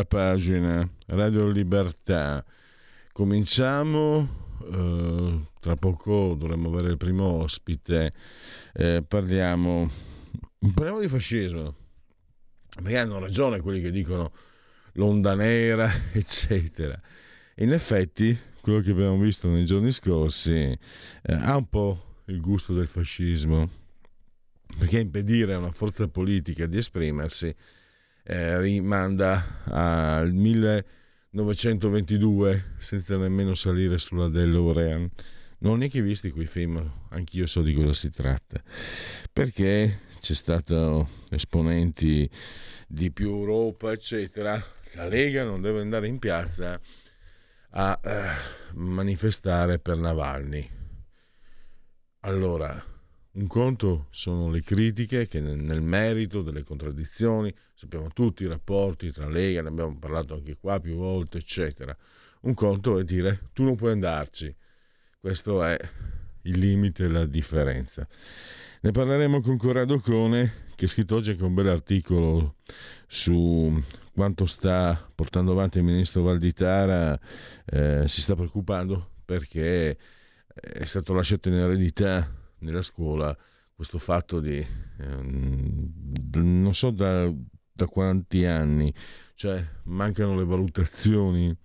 La pagina Radio Libertà. Cominciamo, eh, tra poco dovremmo avere il primo ospite, eh, parliamo, parliamo di fascismo, perché hanno ragione quelli che dicono l'onda nera, eccetera. In effetti, quello che abbiamo visto nei giorni scorsi eh, ha un po' il gusto del fascismo, perché impedire a una forza politica di esprimersi eh, rimanda al 1922 senza nemmeno salire sulla DeLorean. Non ho neanche visto quei film, anch'io so di cosa si tratta, perché c'è stato esponenti di più Europa, eccetera. La Lega non deve andare in piazza a eh, manifestare per Navalny. Allora, un conto sono le critiche che nel merito delle contraddizioni, sappiamo tutti i rapporti tra Lega, ne abbiamo parlato anche qua più volte, eccetera. Un conto è dire tu non puoi andarci. Questo è il limite la differenza. Ne parleremo con Corrado Cone, che ha scritto oggi anche un bel articolo su quanto sta portando avanti il ministro Valditara. Eh, si sta preoccupando perché è stato lasciato in eredità nella scuola questo fatto di ehm, non so da, da quanti anni, cioè mancano le valutazioni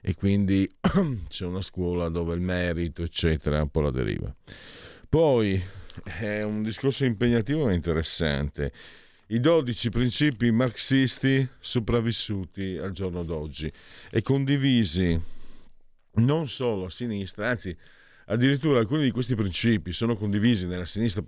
e quindi c'è una scuola dove il merito, eccetera, un po' la deriva. Poi è un discorso impegnativo e interessante. I 12 principi marxisti sopravvissuti al giorno d'oggi e condivisi non solo a sinistra, anzi Addirittura alcuni di questi principi sono condivisi sinistra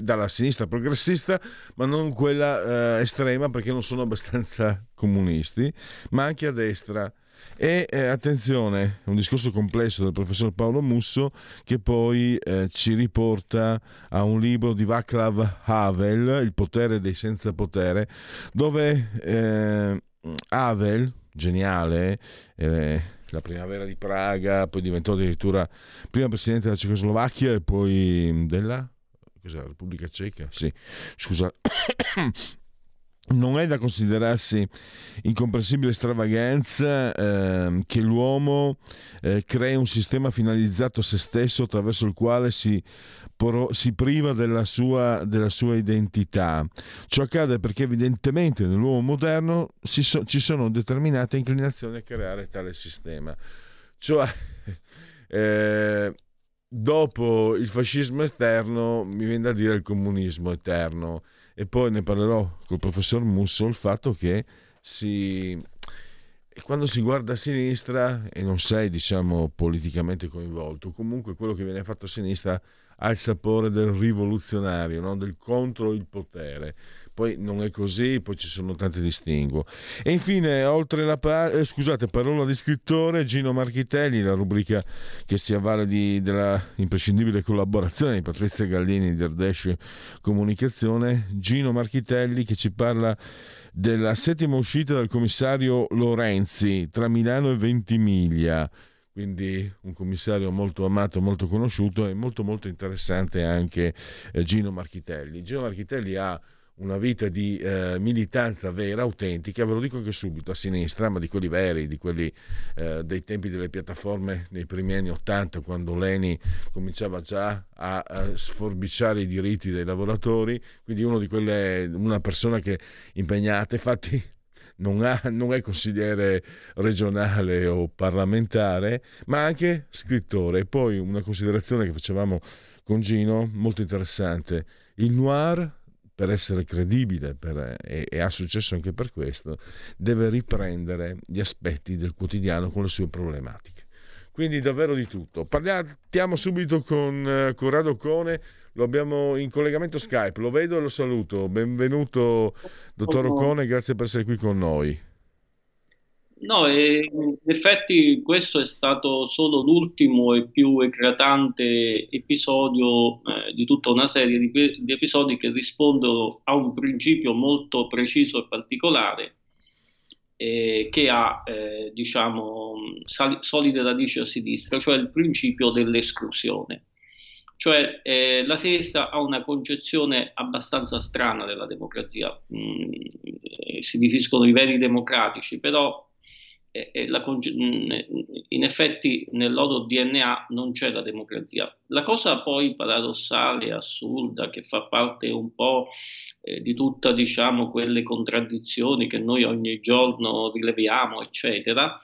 dalla sinistra progressista, ma non quella eh, estrema perché non sono abbastanza comunisti, ma anche a destra. E eh, attenzione, un discorso complesso del professor Paolo Musso che poi eh, ci riporta a un libro di Václav Havel, Il potere dei senza potere, dove eh, Havel, geniale, eh, la primavera di Praga, poi diventò addirittura prima presidente della Cecoslovacchia e poi della cos'è, Repubblica Ceca. Sì, scusa. non è da considerarsi incomprensibile stravaganza eh, che l'uomo eh, crei un sistema finalizzato a se stesso attraverso il quale si si priva della sua, della sua, identità. Ciò accade perché evidentemente nell'uomo moderno so, ci sono determinate inclinazioni a creare tale sistema. Cioè, eh, dopo il fascismo eterno, mi viene da dire il comunismo eterno. E poi ne parlerò col professor Musso, il fatto che si quando si guarda a sinistra e non sei diciamo politicamente coinvolto comunque quello che viene fatto a sinistra ha il sapore del rivoluzionario, no? del contro il potere. Poi non è così, poi ci sono tanti distinguo. E infine, oltre la pa- eh, scusate, parola di scrittore, Gino Marchitelli, la rubrica che si avvale di, della imprescindibile collaborazione di Patrizia Gallini di Ardesce Comunicazione, Gino Marchitelli che ci parla della settima uscita del commissario Lorenzi tra Milano e Ventimiglia quindi un commissario molto amato, molto conosciuto e molto molto interessante anche eh, Gino Marchitelli. Gino Marchitelli ha una vita di eh, militanza vera, autentica, ve lo dico anche subito, a sinistra, ma di quelli veri, di quelli eh, dei tempi delle piattaforme nei primi anni Ottanta, quando Leni cominciava già a, a, sforbiciare i diritti dei lavoratori, quindi uno di quelle, una persona che impegnata, infatti non, ha, non, è consigliere regionale o parlamentare, ma anche scrittore. E poi una considerazione che facevamo con Gino, molto interessante. Il noir, per essere credibile, per, e, e, ha successo anche per questo, deve riprendere gli aspetti del quotidiano con le sue problematiche. quindi davvero di tutto. Parliamo subito con eh, Corrado Cone, lo abbiamo in collegamento Skype, lo vedo e lo saluto. Benvenuto dottor Ocone, grazie per essere qui con noi. No, in effetti questo è stato solo l'ultimo e più eclatante episodio eh, di tutta una serie di, di, episodi che rispondono a un principio molto preciso e particolare eh, che ha, eh, diciamo, sali- solide radici a sinistra, cioè il principio dell'esclusione. Cioè eh, la sinistra ha una concezione abbastanza strana della democrazia, mm, eh, si definiscono i veri democratici, però la, in effetti nel loro DNA non c'è la democrazia. La cosa poi paradossale, assurda, che fa parte un po' eh, di tutte diciamo, quelle contraddizioni che noi ogni giorno rileviamo, eccetera,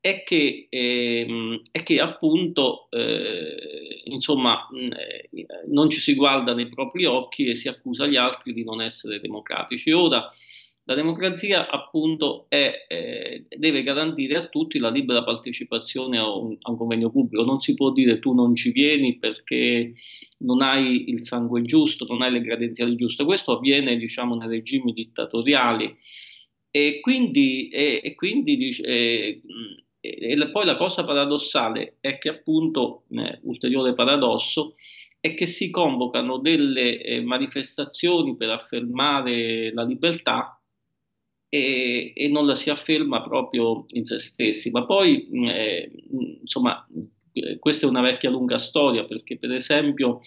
è che, ehm, è che appunto eh, insomma eh, non ci si guarda nei propri occhi e si accusa gli altri di non essere democratici. Ora, la democrazia appunto è, eh, deve garantire a tutti la libera partecipazione a un, a un, convegno pubblico, non si può dire tu non ci vieni perché non hai il sangue giusto, non hai le credenziali giuste, questo avviene diciamo nei regimi dittatoriali. E quindi, e, e quindi e, e poi la cosa paradossale è che appunto, eh, ulteriore paradosso, è che si convocano delle eh, manifestazioni per affermare la libertà e, e, non la si afferma proprio in se stessi. Ma poi, eh, insomma, questa è una vecchia lunga storia perché, per esempio,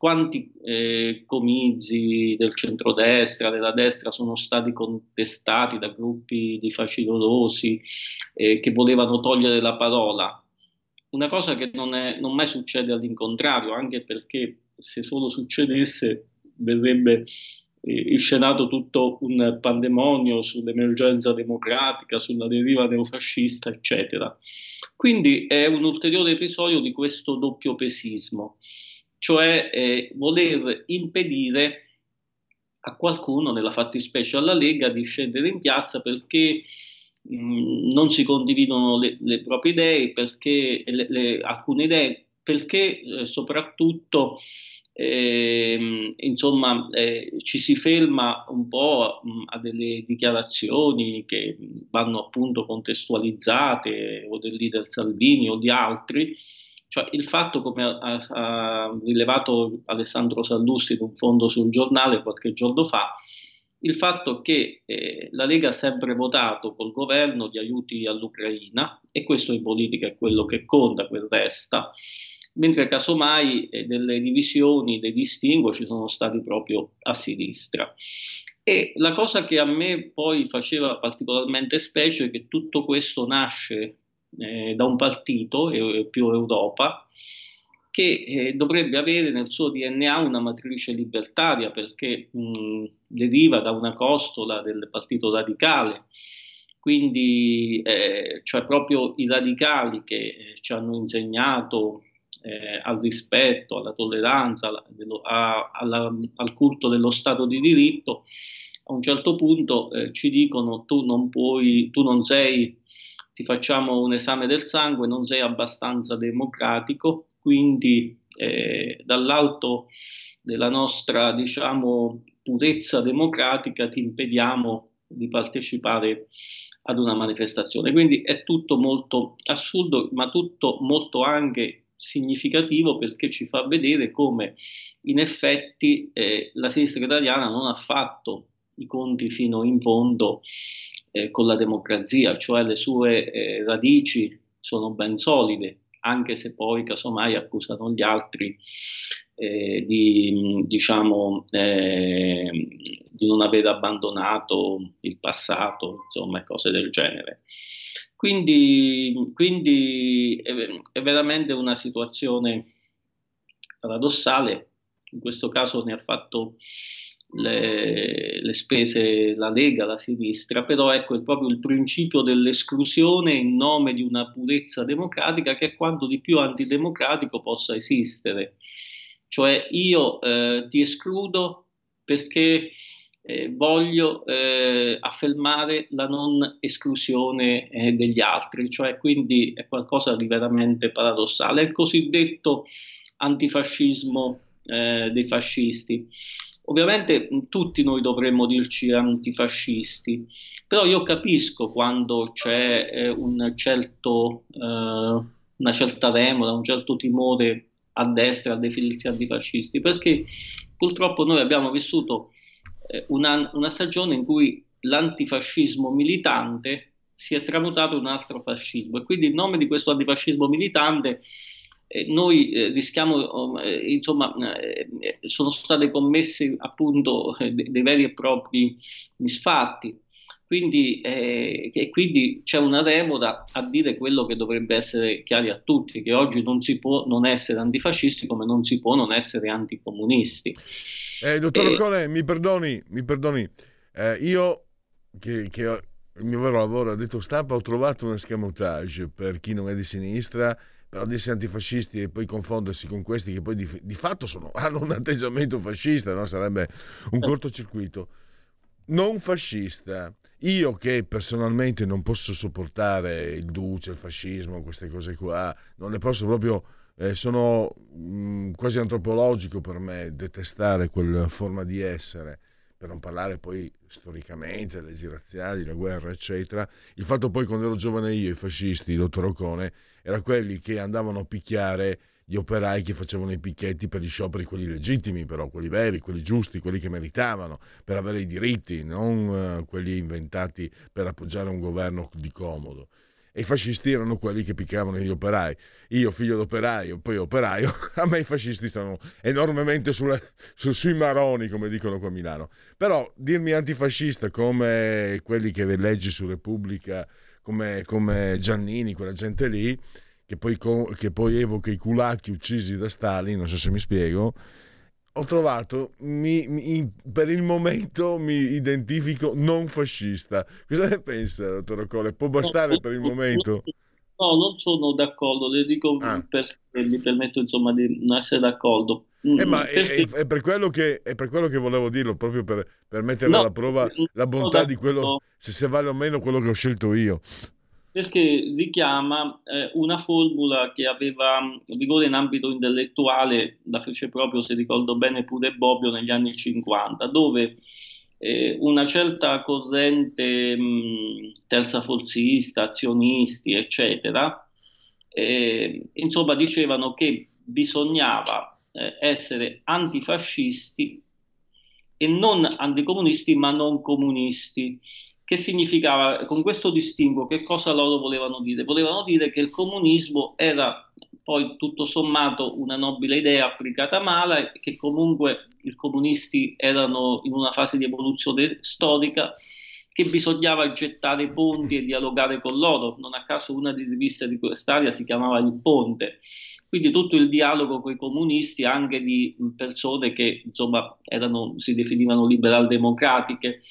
quanti eh, comizi del centrodestra, della destra sono stati contestati da gruppi di facinorosi eh, che volevano togliere la parola. Una cosa che non, è, non mai succede all'incontrario, anche perché se solo succedesse verrebbe inscenato tutto un pandemonio sull'emergenza democratica, sulla deriva neofascista, eccetera. Quindi è un ulteriore episodio di questo doppio pesismo, cioè eh, voler impedire a qualcuno, nella fattispecie alla Lega, di scendere in piazza perché mh, non si condividono le, le proprie idee, perché le, le, alcune idee, perché eh, soprattutto eh, insomma eh, ci si ferma un po' mh, a delle dichiarazioni che vanno appunto contestualizzate o del leader Salvini o di altri, cioè il fatto come ha, ha rilevato Alessandro Sallusti in un fondo sul giornale qualche giorno fa, il fatto che eh, la Lega ha sempre votato col governo di aiuti all'Ucraina e questo in politica è quello che conta, quel resta mentre casomai eh, delle divisioni, dei distinguo ci sono stati proprio a sinistra. E la cosa che a me poi faceva particolarmente specie è che tutto questo nasce eh, da un partito, eh, più Europa, che eh, dovrebbe avere nel suo DNA una matrice libertaria perché mh, deriva da una costola del Partito Radicale, quindi eh, cioè proprio i radicali che eh, ci hanno insegnato eh, al rispetto, alla tolleranza, alla, a, alla, al culto dello Stato di diritto, a un certo punto eh, ci dicono tu non puoi, tu non sei, ti facciamo un esame del sangue, non sei abbastanza democratico, quindi eh, dall'alto della nostra, diciamo, purezza democratica ti impediamo di partecipare ad una manifestazione. Quindi è tutto molto assurdo, ma tutto molto anche significativo perché ci fa vedere come in effetti eh, la sinistra italiana non ha fatto i conti fino in fondo eh, con la democrazia, cioè le sue eh, radici sono ben solide, anche se poi casomai accusano gli altri eh, di, diciamo, eh, di non aver abbandonato il passato, insomma, cose del genere. Quindi, quindi è, è, veramente una situazione paradossale, in questo caso ne ha fatto le, le, spese la Lega, la sinistra, però ecco è proprio il principio dell'esclusione in nome di una purezza democratica che è quanto di più antidemocratico possa esistere. Cioè io eh, ti escludo perché eh, voglio eh, affermare la non esclusione eh, degli altri, cioè quindi è qualcosa di veramente paradossale, il cosiddetto antifascismo eh, dei fascisti. Ovviamente tutti noi dovremmo dirci antifascisti, però io capisco quando c'è eh, un certo, eh, una certa remora, un certo timore a destra a definirsi antifascisti, perché purtroppo noi abbiamo vissuto eh, una, una stagione in cui l'antifascismo militante si è tramutato in un altro fascismo. E quindi in nome di questo antifascismo militante noi eh, rischiamo, oh, eh, insomma, eh, sono state commesse appunto eh, dei veri e propri misfatti. Quindi, eh, e quindi c'è una remora a dire quello che dovrebbe essere chiaro a tutti, che oggi non si può non essere antifascisti come non si può non essere anticomunisti. dottor Cole, mi perdoni, mi perdoni. io che, che ho, il mio vero lavoro, ha detto stampa, ho trovato un escamotage per chi non è di sinistra però dirsi antifascisti e poi confondersi con questi che poi di, di fatto sono, hanno un atteggiamento fascista, no? sarebbe un cortocircuito. Non fascista. Io che personalmente non posso sopportare il duce, il fascismo, queste cose qua, non ne posso proprio, eh, sono mh, mm, quasi antropologico per me detestare quella forma di essere per non parlare poi storicamente, leggi razziali, la guerra, eccetera. Il fatto poi quando ero giovane io, i fascisti, il dottor Ocone, erano quelli che andavano a picchiare gli operai che facevano i picchetti per gli scioperi, quelli legittimi però, quelli veri, quelli giusti, quelli che meritavano, per avere i diritti, non uh, quelli inventati per appoggiare un governo di comodo e i fascisti erano quelli che piccavano gli operai. Io, figlio d'operaio, poi operaio, a me i fascisti stanno enormemente sulle, su, sui maroni, come dicono qua a Milano. Però dirmi antifascista come quelli che leggi su Repubblica, come, come Giannini, quella gente lì, che poi, che poi evoca i culacchi uccisi da Stalin, non so se mi spiego, ho trovato, mi, mi, per il momento mi identifico non fascista. Cosa ne pensa, dottor Cole? Può bastare no, per il momento? No, non sono d'accordo, le dico ah. perché mi permetto insomma di non essere d'accordo. Eh, ma è, è, per che, è, per quello che, volevo dirlo, proprio per, per mettere no, alla prova la bontà di quello, se, se vale o meno quello che ho scelto io. Perché richiama eh, una formula che aveva mm, vigore in ambito intellettuale, la fece proprio, se ricordo bene, pure Bobbio negli anni 50, dove eh, una certa corrente mh, mm, terza forzista, azionisti, eccetera, eh, insomma dicevano che bisognava eh, essere antifascisti e non anticomunisti, ma non comunisti che significava, con questo distinguo, che cosa loro volevano dire? Volevano dire che il comunismo era poi tutto sommato una nobile idea applicata male, che comunque i comunisti erano in una fase di evoluzione storica, che bisognava gettare ponti e dialogare con loro. Non a caso una delle riviste di quest'area si chiamava Il Ponte. Quindi tutto il dialogo con i comunisti, anche di persone che insomma erano, si definivano liberal democratiche,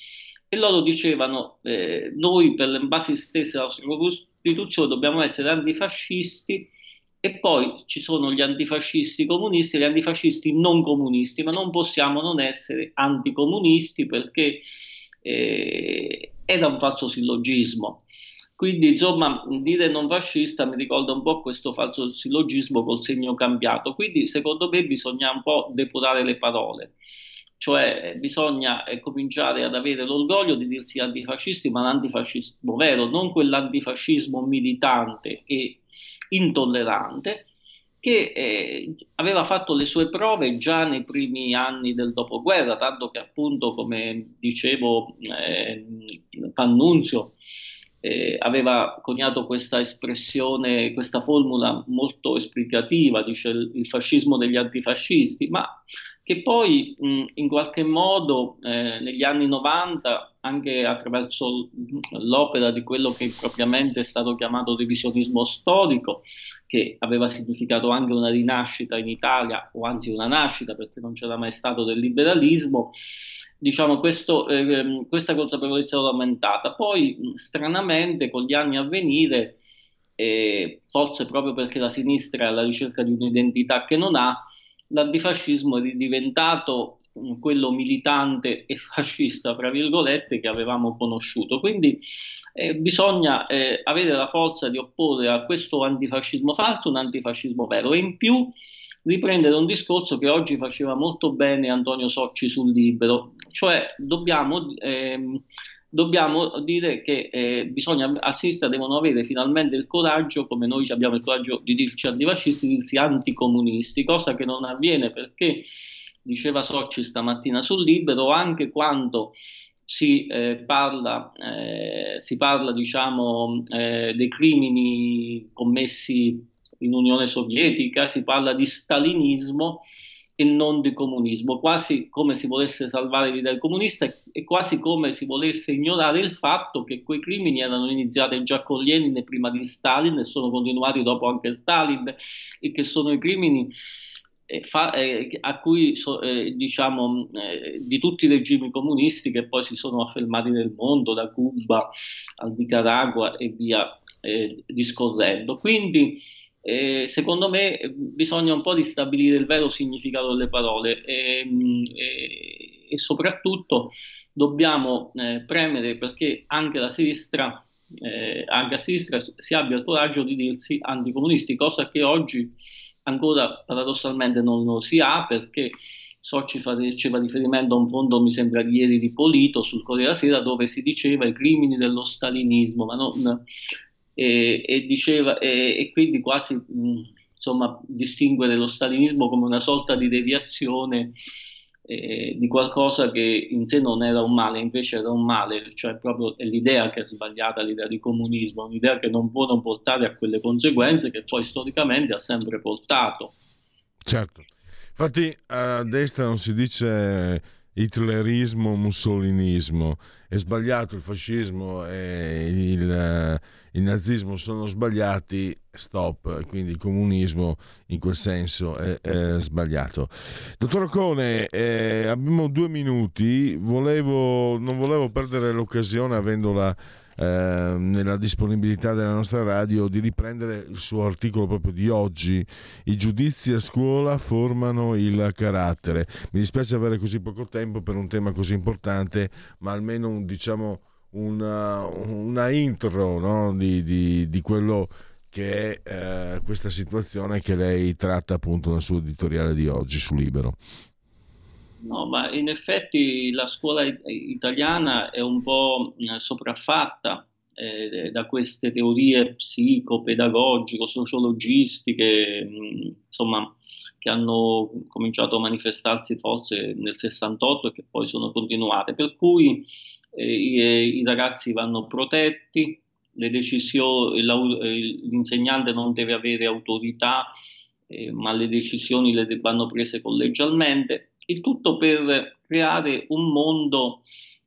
e loro dicevano eh, noi per le basi stesse della nostra Costituzione dobbiamo essere antifascisti e poi ci sono gli antifascisti comunisti e gli antifascisti non comunisti, ma non possiamo non essere anticomunisti perché eh, era un falso sillogismo. Quindi, insomma, dire non fascista mi ricorda un po' questo falso sillogismo col segno cambiato. Quindi, secondo me, bisogna un po' depurare le parole cioè bisogna eh, cominciare ad avere l'orgoglio di dirsi antifascisti, ma l'antifascismo vero, non quell'antifascismo militante e intollerante che eh, aveva fatto le sue prove già nei primi anni del dopoguerra, tanto che appunto, come dicevo, eh, Pannunzio eh, aveva coniato questa espressione, questa formula molto esplicativa, dice il, il fascismo degli antifascisti, ma che poi mh, in qualche modo eh, negli anni 90, anche attraverso l'opera di quello che propriamente è stato chiamato revisionismo storico, che aveva significato anche una rinascita in Italia, o anzi una nascita perché non c'era mai stato del liberalismo, diciamo questo, eh, questa consapevolezza aumentata. Poi stranamente con gli anni a venire, eh, forse proprio perché la sinistra è alla ricerca di un'identità che non ha, l'antifascismo è diventato quello militante e fascista, fra virgolette, che avevamo conosciuto. Quindi eh, bisogna eh, avere la forza di opporre a questo antifascismo falso un antifascismo vero e in più riprendere un discorso che oggi faceva molto bene Antonio Socci sul libro, cioè dobbiamo, ehm, dobbiamo dire che eh, bisogna, a devono avere finalmente il coraggio, come noi abbiamo il coraggio di dirci antifascisti, di dirsi anticomunisti, cosa che non avviene perché, diceva Socci stamattina sul libro, anche quando si, eh, parla, eh, si parla diciamo, eh, dei crimini commessi in Unione Sovietica, si parla di stalinismo e non di comunismo, quasi come si volesse salvare l'idea comunista e quasi come si volesse ignorare il fatto che quei crimini erano iniziati già con Lenin prima di Stalin e sono continuati dopo anche Stalin e che sono i crimini eh, eh, a cui eh, diciamo di tutti i regimi comunisti che poi si sono affermati nel mondo, da Cuba al Nicaragua e via discorrendo. Quindi eh, secondo me bisogna un po' ristabilire il vero significato delle parole. E, ehm, e, e soprattutto dobbiamo eh, premere perché anche la sinistra, eh, anche a sinistra si abbia il coraggio di dirsi anticomunisti, cosa che oggi ancora paradossalmente non lo si ha perché Socci faceva riferimento a un fondo, mi sembra di ieri, di Polito sul Corriere della Sera dove si diceva i crimini dello stalinismo, ma non e, e, diceva, e, e quindi quasi mh, insomma, distinguere lo stalinismo come una sorta di deviazione eh, di qualcosa che in sé non era un male, invece era un male, cioè proprio è l'idea che è sbagliata, l'idea di comunismo, un'idea che non può non portare a quelle conseguenze che poi storicamente ha sempre portato. Certo, infatti a destra non si dice hitlerismo, mussolinismo, è sbagliato il fascismo e il il nazismo sono sbagliati, stop, quindi il comunismo in quel senso è, è sbagliato. Dottor Ocone, eh, abbiamo due minuti, volevo, non volevo perdere l'occasione avendola eh, nella disponibilità della nostra radio di riprendere il suo articolo proprio di oggi. I giudizi a scuola formano il carattere. Mi dispiace avere così poco tempo per un tema così importante, ma almeno diciamo una, una intro no? di, di, di, quello che è eh, questa situazione che lei tratta appunto nel suo editoriale di oggi su Libero. No, ma in effetti la scuola italiana è un po' eh, sopraffatta eh, da queste teorie psicopedagogico-sociologistiche, mm, insomma, che hanno cominciato a manifestarsi forse nel 68 e che poi sono continuate. Per cui i, i ragazzi vanno protetti, l'insegnante non deve avere autorità, eh, ma le decisioni le vanno prese collegialmente, il tutto per creare un mondo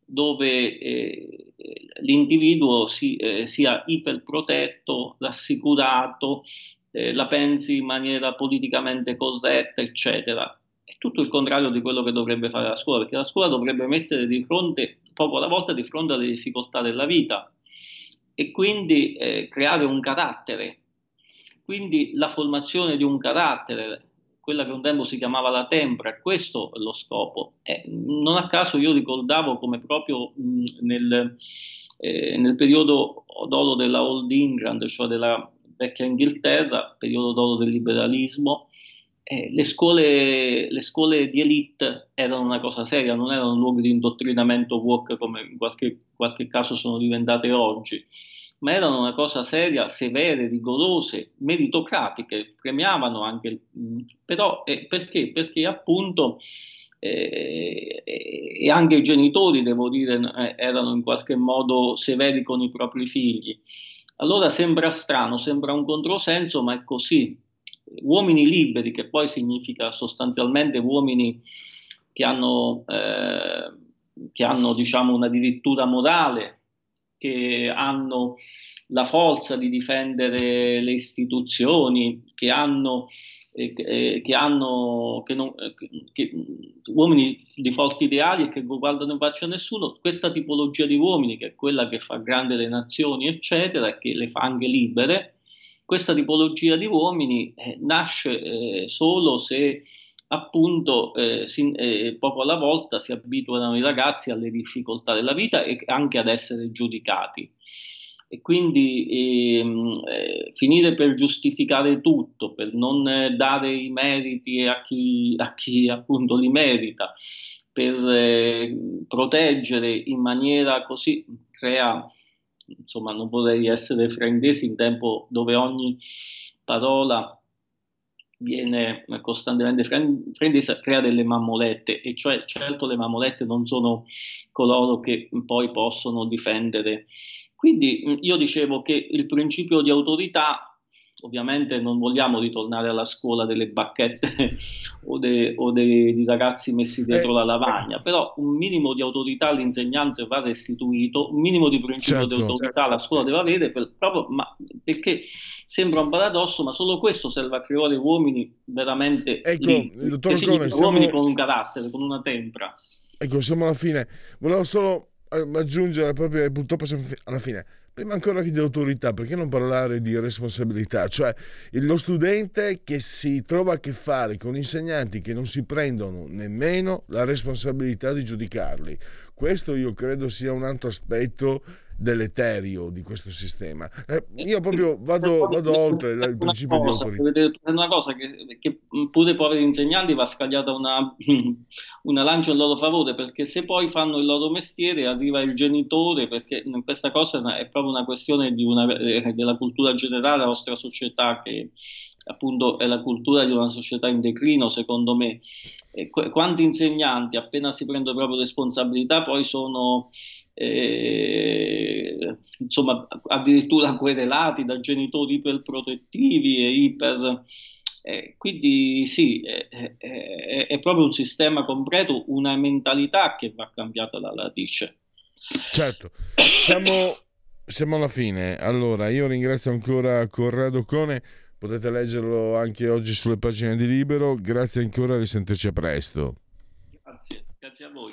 dove eh, l'individuo si, eh, sia iperprotetto, rassicurato, eh, la pensi in maniera politicamente corretta, eccetera. È tutto il contrario di quello che dovrebbe fare la scuola, perché la scuola dovrebbe mettere di fronte poco alla volta di fronte alle difficoltà della vita e quindi eh, creare un carattere. Quindi la formazione di un carattere, quella che un tempo si chiamava la tempra, questo è lo scopo. Eh, non a caso io ricordavo come proprio mh, nel, eh, nel, periodo d'oro della Old England, cioè della vecchia Inghilterra, periodo d'oro del liberalismo, eh, le, scuole, le, scuole, di elite erano una cosa seria, non erano luoghi di indottrinamento woke come in qualche, qualche caso sono diventate oggi, ma erano una cosa seria, severe, rigorose, meritocratiche, premiavano anche, però eh, perché? Perché appunto eh, e anche i genitori, devo dire, eh, erano in qualche modo severi con i propri figli. Allora sembra strano, sembra un controsenso, ma è così uomini liberi, che poi significa sostanzialmente uomini che hanno, eh, che hanno diciamo, una dirittura morale, che hanno la forza di difendere le istituzioni, che hanno, eh, eh che hanno che non, eh, che, uomini di forti ideali e che guardano in faccia a nessuno, questa tipologia di uomini, che è quella che fa grande le nazioni, eccetera, che le fa anche libere, questa tipologia di uomini eh, nasce eh, solo se appunto eh, si, eh, poco alla volta si abituano i ragazzi alle difficoltà della vita e anche ad essere giudicati. E quindi ehm, eh, finire per giustificare tutto, per non dare i meriti a chi, a chi appunto li merita, per eh, proteggere in maniera così crea, insomma, non vorrei essere fraintesi in tempo dove ogni parola viene costantemente fraintesa, crea delle mammolette, e cioè certo le mammolette non sono coloro che poi possono difendere. Quindi io dicevo che il principio di autorità ovviamente non vogliamo ritornare alla scuola delle bacchette o, de, o dei ragazzi messi dietro eh, la lavagna, però un minimo di autorità all'insegnante va restituito, un minimo di principio certo, di autorità certo. la scuola deve avere, per, proprio, ma, perché sembra un paradosso, ma solo questo serve a creare uomini veramente ecco, lì, dottor Cone, siamo... uomini con un carattere, con una tempra. Ecco, siamo alla fine. Volevo solo eh, aggiungere proprio, purtroppo siamo alla fine prima ancora che di autorità, perché non parlare di responsabilità? Cioè lo studente che si trova a che fare con insegnanti che non si prendono nemmeno la responsabilità di giudicarli. Questo io credo sia un altro aspetto deleterio di questo sistema. Eh, io proprio vado, vado oltre il principio cosa, di autorità. È una cosa che, che pure i poveri insegnanti va scagliata una, una lancia in loro favore, perché se poi fanno il loro mestiere arriva il genitore, perché questa cosa è proprio una questione di una, eh, della cultura generale della nostra società che appunto è la cultura di una società in declino, secondo me. E quanti insegnanti appena si prendono proprio responsabilità poi sono eh, insomma, addirittura querelati da genitori iperprotettivi e iper... Eh, quindi sì, è, è, è, proprio un sistema completo, una mentalità che va cambiata dalla radice. Certo, siamo, siamo alla fine. Allora, io ringrazio ancora Corrado Cone, potete leggerlo anche oggi sulle pagine di Libero. Grazie ancora, risentirci a presto. Grazie, grazie a voi.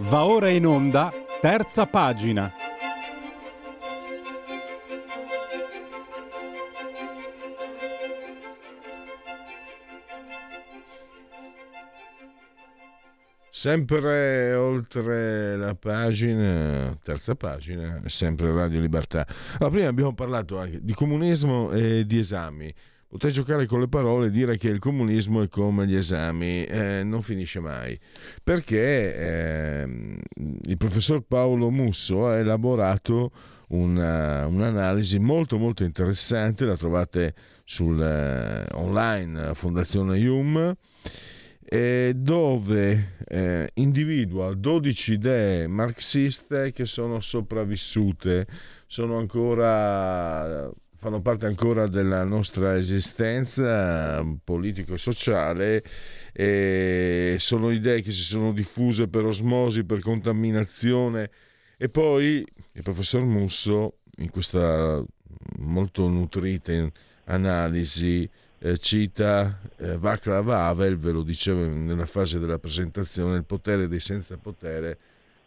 Va ora in onda, terza pagina. Sempre oltre la pagina, terza pagina, sempre Radio Libertà. Allora, prima abbiamo parlato anche di comunismo e di esami. Potrei giocare con le parole e dire che il comunismo è come gli esami, eh, non finisce mai, perché eh, il professor Paolo Musso ha elaborato una, un'analisi molto molto interessante, la trovate sul, eh, online Fondazione IUM, eh, dove eh, individua 12 idee marxiste che sono sopravvissute, sono ancora fanno parte ancora della nostra esistenza politico-sociale e sono idee che si sono diffuse per osmosi, per contaminazione. E poi il professor Musso in questa molto nutrita analisi eh, cita eh, Václav Havel, ve lo dicevo nella fase della presentazione, il potere dei senza potere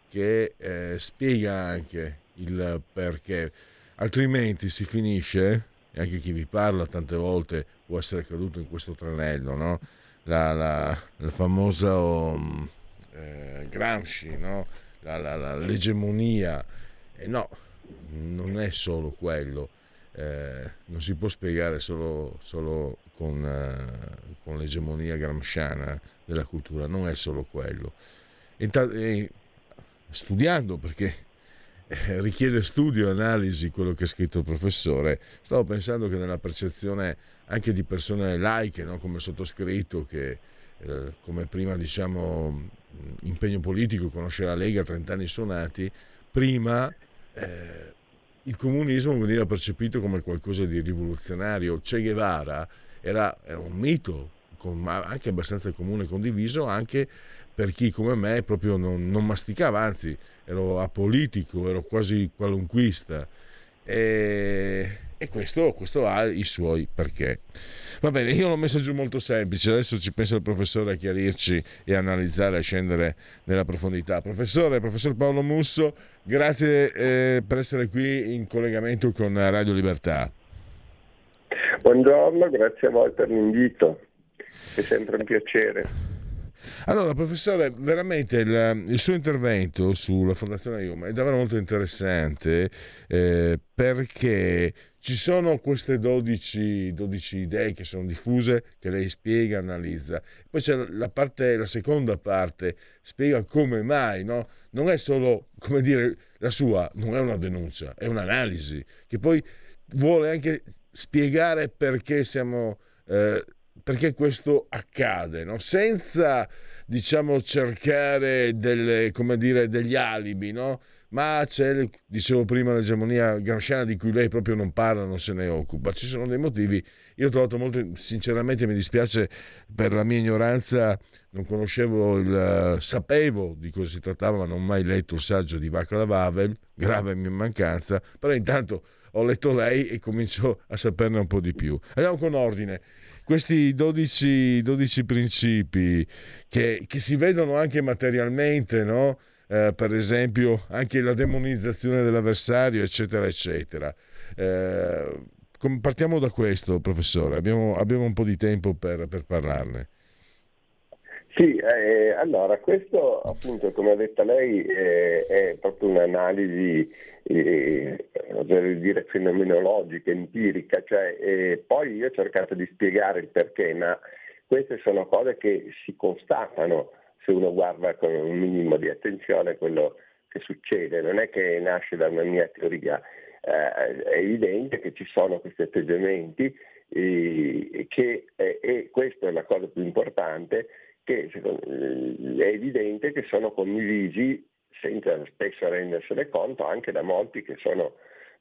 che eh, spiega anche il perché altrimenti si finisce, e anche chi vi parla tante volte può essere caduto in questo tranello, no? la, la, la famosa um, eh, Gramsci, no? la, la, l'egemonia, e no, non è solo quello, eh, non si può spiegare solo, solo con, uh, con, l'egemonia gramsciana della cultura, non è solo quello. E, e, studiando perché eh, richiede studio e analisi quello che ha scritto il professore. Stavo pensando che nella percezione anche di persone laiche, no? come sottoscritto, che eh, come prima diciamo impegno politico conosce la Lega 30 anni suonati, prima eh, il comunismo veniva percepito come qualcosa di rivoluzionario. Che Guevara era, era un mito con, anche abbastanza comune e condiviso anche per chi come me proprio non, non masticava, anzi ero apolitico, ero quasi qualunquista. E, e questo, questo, ha i suoi perché. Va bene, io l'ho messo giù molto semplice, adesso ci pensa il professore a chiarirci e analizzare, a scendere nella profondità. Professore, professor Paolo Musso, grazie eh, per essere qui in collegamento con Radio Libertà. Buongiorno, grazie a voi per l'invito, è sempre un piacere. Allora, professore, veramente il, il, suo intervento sulla Fondazione Iuma è davvero molto interessante eh, perché ci sono queste 12, 12, idee che sono diffuse, che lei spiega, analizza. Poi c'è la, parte, la seconda parte, spiega come mai, no? Non è solo, come dire, la sua, non è una denuncia, è un'analisi, che poi vuole anche spiegare perché siamo... Eh, perché questo accade, no? senza diciamo cercare delle, dire, degli alibi, no? ma c'è, dicevo prima, l'egemonia gramsciana di cui lei proprio non parla, non se ne occupa. Ci sono dei motivi. Io ho trovato molto, sinceramente mi dispiace per la mia ignoranza, non conoscevo il, sapevo di cosa si trattava, ma non ho mai letto il saggio di Vaclav Havel, grave mia mancanza, però intanto ho letto lei e comincio a saperne un po' di più. Andiamo con ordine questi 12, 12 principi che, che, si vedono anche materialmente, no? eh, per esempio anche la demonizzazione dell'avversario, eccetera, eccetera. Eh, partiamo da questo, professore, abbiamo, abbiamo un po' di tempo per, per parlarne. Sì, eh, allora questo appunto come ha detto lei eh, è proprio un'analisi eh, dire fenomenologica, empirica, cioè, eh, poi io ho cercato di spiegare il perché, ma queste sono cose che si constatano se uno guarda con un minimo di attenzione quello che succede, non è che nasce da una mia teoria, eh, è evidente che ci sono questi atteggiamenti e, che, e questa è la cosa più importante, che è evidente che sono condivisi senza spesso rendersene conto anche da molti che sono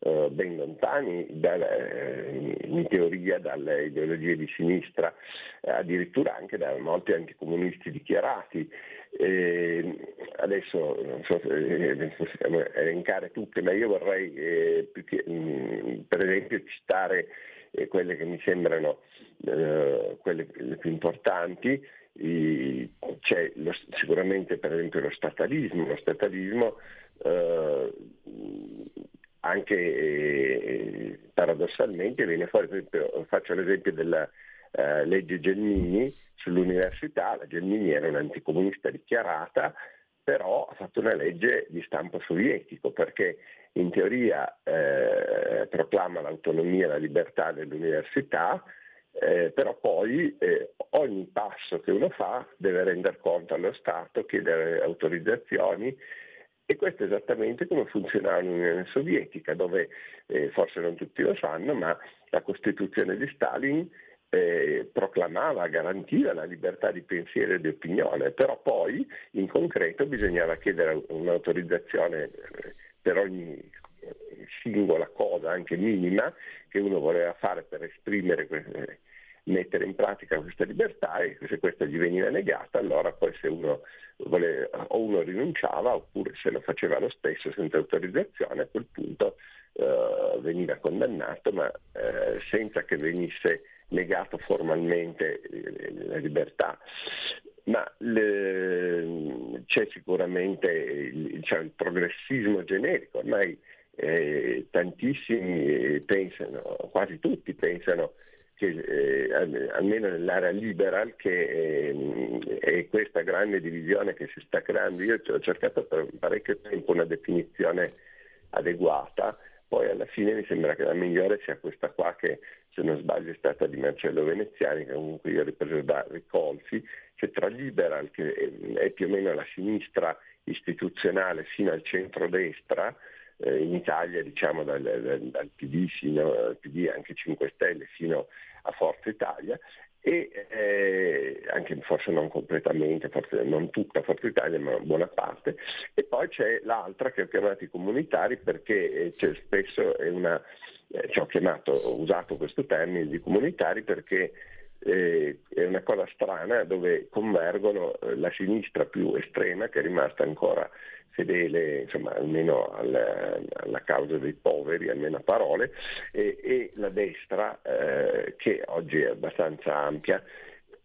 eh, ben lontani dal, eh, in teoria dalle ideologie di sinistra, eh, addirittura anche da molti anticomunisti dichiarati. adesso non so se possiamo elencare tutte, ma io vorrei che, mh, per esempio citare quelle che mi sembrano quelle le più importanti, c'è lo, sicuramente per esempio lo statalismo, lo statalismo eh, anche eh, paradossalmente viene fuori, per esempio, faccio l'esempio della eh, legge Gelmini sull'università, la Gelmini era un'anticomunista dichiarata, però ha fatto una legge di stampo sovietico perché in teoria eh, proclama l'autonomia e la libertà dell'università, eh, però poi eh, ogni passo che uno fa deve rendere conto allo Stato, chiedere autorizzazioni e questo è esattamente come funzionava l'Unione Sovietica, dove eh, forse non tutti lo sanno, ma la Costituzione di Stalin eh, proclamava, garantiva la libertà di pensiero e di opinione, però poi in concreto bisognava chiedere un'autorizzazione eh, per ogni singola cosa, anche minima, che uno voleva fare per esprimere, mettere in pratica questa libertà e se questa gli veniva negata, allora poi se uno voleva, o uno rinunciava oppure se lo faceva lo stesso senza autorizzazione, a quel punto eh, veniva condannato, ma eh, senza che venisse negato formalmente eh, la libertà. Ma le, c'è sicuramente il, diciamo, il progressismo generico, ormai eh, tantissimi pensano, quasi tutti pensano che eh, almeno nell'area liberal che eh, è questa grande divisione che si sta creando. Io ho cercato per parecchio tempo una definizione adeguata, poi alla fine mi sembra che la migliore sia questa qua che se non sbaglio è stata di Marcello Veneziani, che comunque io ho ripreso da Ricolfi, cioè tra liberal, che è più o meno la sinistra istituzionale fino al centro-destra, eh, in Italia diciamo dal, dal, PD fino al PD anche 5 Stelle fino a Forza Italia e eh, anche forse non completamente, forse non tutta Forza Italia, ma buona parte. E poi c'è l'altra che ho chiamato i comunitari perché eh, spesso è una, eh, ci ho chiamato, ho usato questo termine di comunitari perché eh, è una cosa strana dove convergono eh, la sinistra più estrema che è rimasta ancora fedele insomma, almeno alla, alla, causa dei poveri, almeno a parole, e, e la destra eh, che oggi è abbastanza ampia.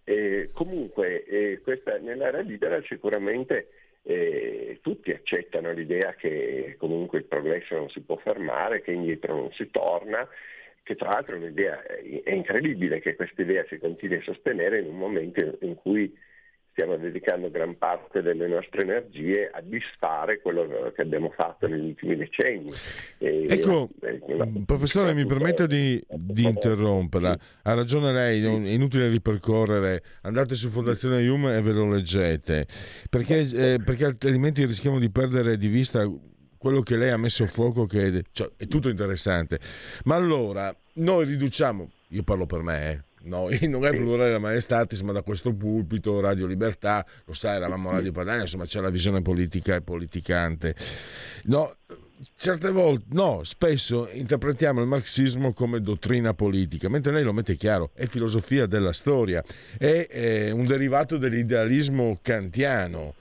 Eh, comunque eh, questa, nell'area libera sicuramente eh, tutti accettano l'idea che comunque il progresso non si può fermare, che indietro non si torna, che tra l'altro è un'idea, è incredibile che questa idea si continui a sostenere in un momento in cui stiamo dedicando gran parte delle nostre energie a disfare quello che abbiamo fatto negli ultimi decenni. E ecco, la, professore, mi permetta di, di, interromperla. Ha ragione lei, è inutile ripercorrere. Andate su Fondazione Hume e ve lo leggete, perché, eh, perché altrimenti rischiamo di perdere di vista quello che lei ha messo a fuoco, che cioè, è tutto interessante. Ma allora, noi riduciamo, io parlo per me, eh, noi, non è plurale la maestatis, ma da questo pulpito, Radio Libertà, lo sai, eravamo Radio Padania, insomma c'è la visione politica e politicante. No, certe volte, no, spesso interpretiamo il marxismo come dottrina politica, mentre lei lo mette chiaro, è filosofia della storia, è, è un derivato dell'idealismo kantiano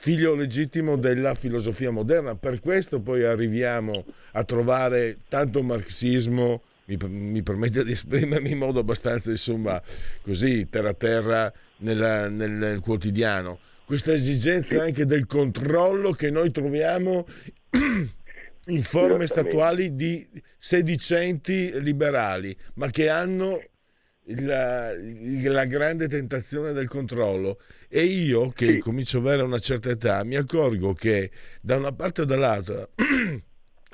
figlio legittimo della filosofia moderna. Per questo poi arriviamo a trovare tanto marxismo mi, mi permette di esprimermi in modo abbastanza, insomma, così, terra terra nella, nel, nel quotidiano. Questa esigenza anche del controllo che noi troviamo in forme statuali di sedicenti liberali, ma che hanno la, la, grande tentazione del controllo. E io, che comincio ad avere una certa età, mi accorgo che da una parte o dall'altra,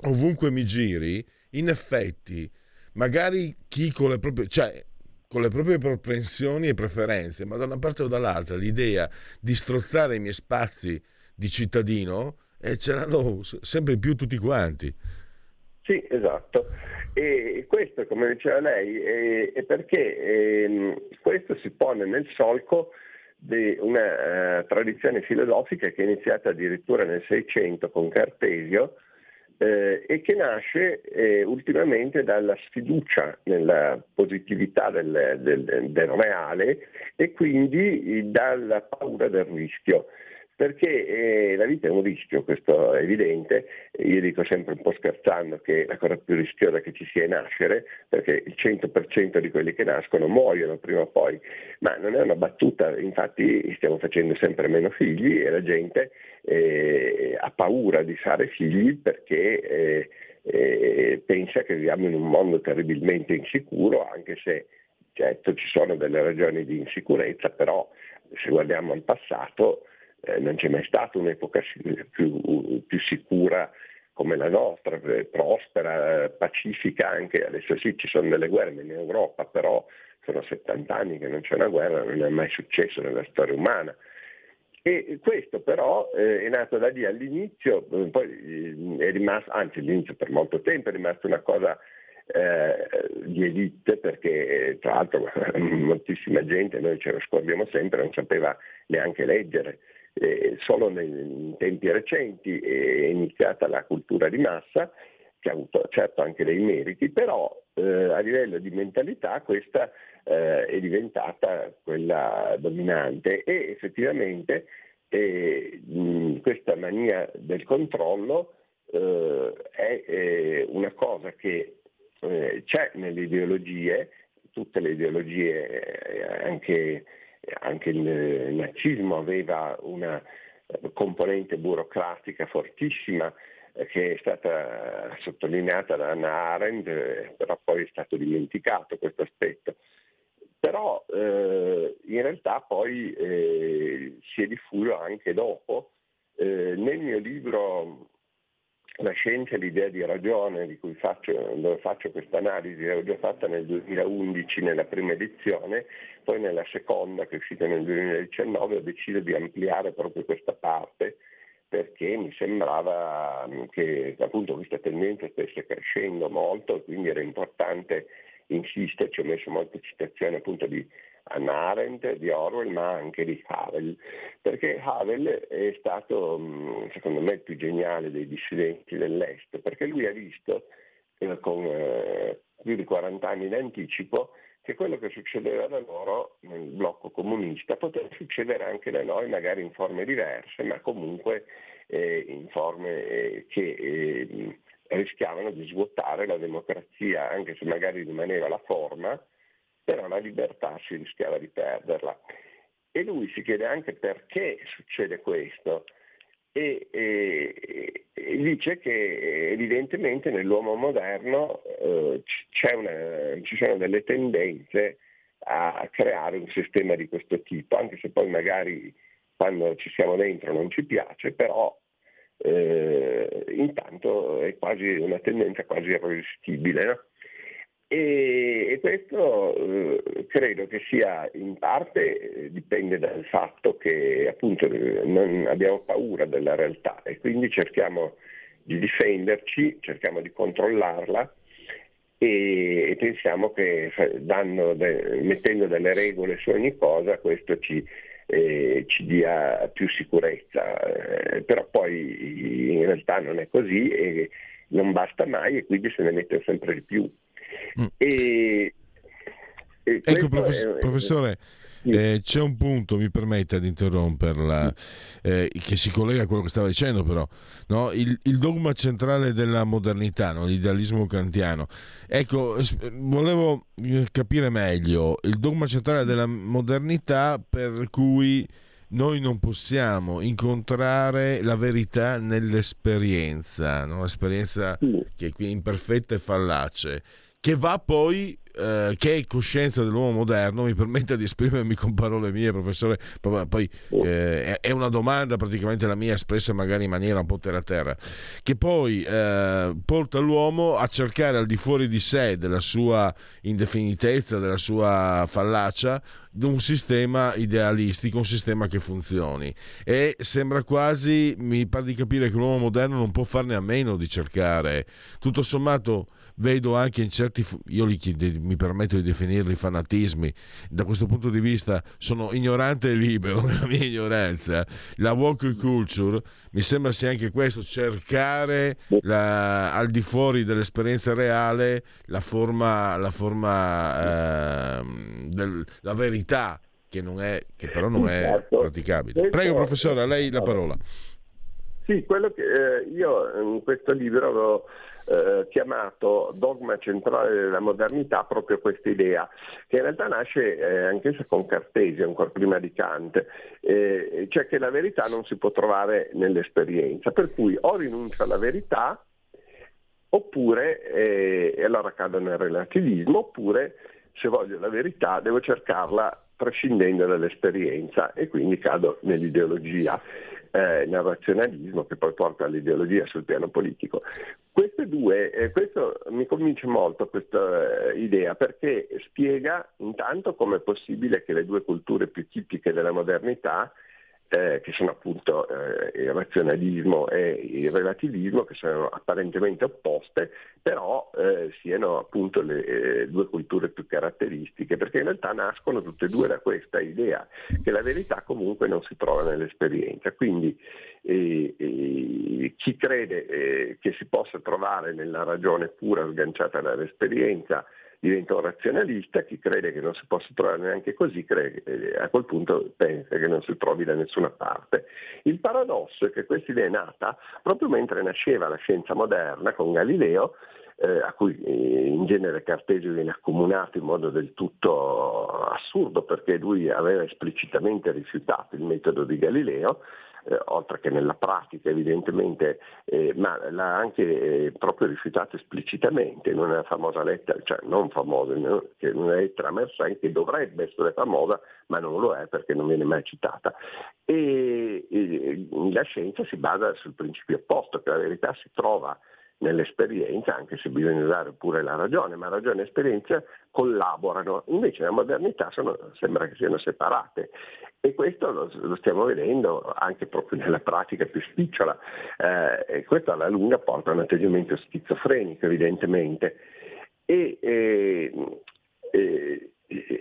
ovunque mi giri, in effetti magari chi con le proprie, cioè, con le proprie propensioni e preferenze, ma da una parte o dall'altra l'idea di strozzare i miei spazi di cittadino eh, ce l'hanno sempre più tutti quanti. Sì, esatto. E questo, come diceva lei, è, è perché eh, questo si pone nel solco di una uh, tradizione filosofica che è iniziata addirittura nel Seicento con Cartesio, eh, e che nasce eh, ultimamente dalla sfiducia nella positività del, del, del reale e quindi dalla paura del rischio perché eh, la vita è un rischio, questo è evidente, io dico sempre un po' scherzando che la cosa più rischiosa che ci sia è nascere, perché il 100% di quelli che nascono muoiono prima o poi, ma non è una battuta, infatti stiamo facendo sempre meno figli e la gente eh, ha paura di fare figli perché eh, eh pensa che viviamo in un mondo terribilmente insicuro, anche se certo ci sono delle ragioni di insicurezza, però se guardiamo al passato eh, non c'è mai stata un'epoca più, più sicura come la nostra, eh, prospera, pacifica anche, adesso sì ci sono delle guerre in Europa, però sono 70 anni che non c'è una guerra, non è mai successo nella storia umana. E questo però eh, è nato da lì. All'inizio, poi è rimasto, anzi all'inizio per molto tempo è rimasta una cosa eh, di elite perché tra l'altro moltissima gente, noi ce lo scordiamo sempre, non sapeva neanche leggere eh, solo nei, tempi recenti è iniziata la cultura di massa, che ha avuto certo anche dei meriti, però eh, a livello di mentalità questa eh, è diventata quella dominante e effettivamente eh, mh, questa mania del controllo eh, è eh, una cosa che c'è nelle ideologie, tutte le ideologie anche anche il nazismo aveva una eh, componente burocratica fortissima eh, che è stata sottolineata da Anna Arendt, eh, però poi è stato dimenticato questo aspetto. Però eh, in realtà poi eh, si è diffuso anche dopo. Eh, nel mio libro la scienza e l'idea di ragione di cui faccio, dove faccio questa analisi, l'ho già fatta nel 2011 nella prima edizione, poi nella seconda che è uscita nel 2019 ho deciso di ampliare proprio questa parte perché mi sembrava che appunto questa tendenza stesse crescendo molto e quindi era importante insistere, ci ho messo molte citazioni appunto di Hannah Arendt, di Orwell, ma anche di Havel, perché Havel è stato, mm, secondo me, il più geniale dei dissidenti dell'Est, perché lui ha visto eh, con eh, più di 40 anni d'anticipo che quello che succedeva da loro nel blocco comunista poteva succedere anche da noi, magari in forme diverse, ma comunque eh, in forme eh, che eh, rischiavano di svuotare la democrazia, anche se magari rimaneva la forma, però la libertà si rischiava di perderla. E lui si chiede anche perché succede questo e, e, e dice che evidentemente nell'uomo moderno eh, una, ci sono delle tendenze a creare un sistema di questo tipo, anche se poi magari quando ci siamo dentro non ci piace, però eh, intanto è quasi una tendenza quasi irresistibile. No? E, e, questo eh, credo che sia in parte eh, dipende dal fatto che appunto non abbiamo paura della realtà e quindi cerchiamo di difenderci, cerchiamo di controllarla e, e pensiamo che de, mettendo delle regole su ogni cosa questo ci, eh, ci dia più sicurezza, eh, però poi in realtà non è così e non basta mai e quindi se ne mette sempre di più. Mm. E, e ecco, profes- è, professore, eh, c'è un punto, mi permetta di interromperla, eh, che si collega a quello che stava dicendo però, no? il, il, dogma centrale della modernità, no? l'idealismo kantiano. Ecco, volevo eh, capire meglio il dogma centrale della modernità per cui noi non possiamo incontrare la verità nell'esperienza, no? l'esperienza che è qui imperfetta e fallace che va poi eh, che è coscienza dell'uomo moderno, mi permette di esprimermi con parole mie, professore, poi eh, è una domanda praticamente la mia espressa magari in maniera un po' terra-terra, che poi eh, porta l'uomo a cercare al di fuori di sé, della sua indefinitezza, della sua fallacia, un sistema idealistico, un sistema che funzioni. E sembra quasi, mi pare di capire che l'uomo moderno non può farne a meno di cercare, tutto sommato vedo anche in certi, io li, mi permetto di definirli fanatismi, da questo punto di vista sono ignorante e libero nella mia ignoranza, la woke culture mi sembra sia anche questo, cercare la, al di fuori dell'esperienza reale la forma, la, forma eh, del, la verità che, non è, che però non è certo. praticabile. Prego professore, a lei la parola. Sì, quello che eh, io in questo libro avevo eh, chiamato dogma centrale della modernità proprio questa idea, che in realtà nasce eh, anch'essa con Cartesio, ancora prima di Kant, eh, cioè che la verità non si può trovare nell'esperienza, per cui o rinuncio alla verità oppure, eh, e allora cado nel relativismo, oppure se voglio la verità devo cercarla prescindendo dall'esperienza e quindi cado nell'ideologia eh, razionalismo che poi porta all'ideologia sul piano politico. Queste due, eh, questo mi convince molto questa eh, idea perché spiega intanto come è possibile che le due culture più tipiche della modernità eh, che sono appunto eh, il razionalismo e il relativismo, che sono apparentemente opposte, però eh, siano appunto le eh, due culture più caratteristiche, perché in realtà nascono tutte e due da questa idea che la verità comunque non si trova nell'esperienza. Quindi eh, eh, chi crede che si possa trovare nella ragione pura sganciata dall'esperienza, diventa un razionalista, chi crede che non si possa trovare neanche così, crede, eh, a quel punto pensa che non si trovi da nessuna parte. Il paradosso è che questa idea è nata proprio mentre nasceva la scienza moderna con Galileo, eh, a cui eh, in genere Cartesio viene accomunato in modo del tutto assurdo perché lui aveva esplicitamente rifiutato il metodo di Galileo eh, oltre che nella pratica evidentemente, eh, ma l'ha anche eh, proprio rifiutato esplicitamente in una famosa lettera, cioè non famosa, che una lettera a Mersenne che dovrebbe essere famosa, ma non lo è perché non viene mai citata. E, e la scienza si basa sul principio opposto, che la verità si trova nell'esperienza, anche se bisogna usare pure la ragione, ma ragione e esperienza collaborano. Invece la modernità sono, sembra che siano separate e questo lo, lo, stiamo vedendo anche proprio nella pratica più spicciola eh, e questo alla lunga porta a un atteggiamento schizofrenico evidentemente. E, e, e,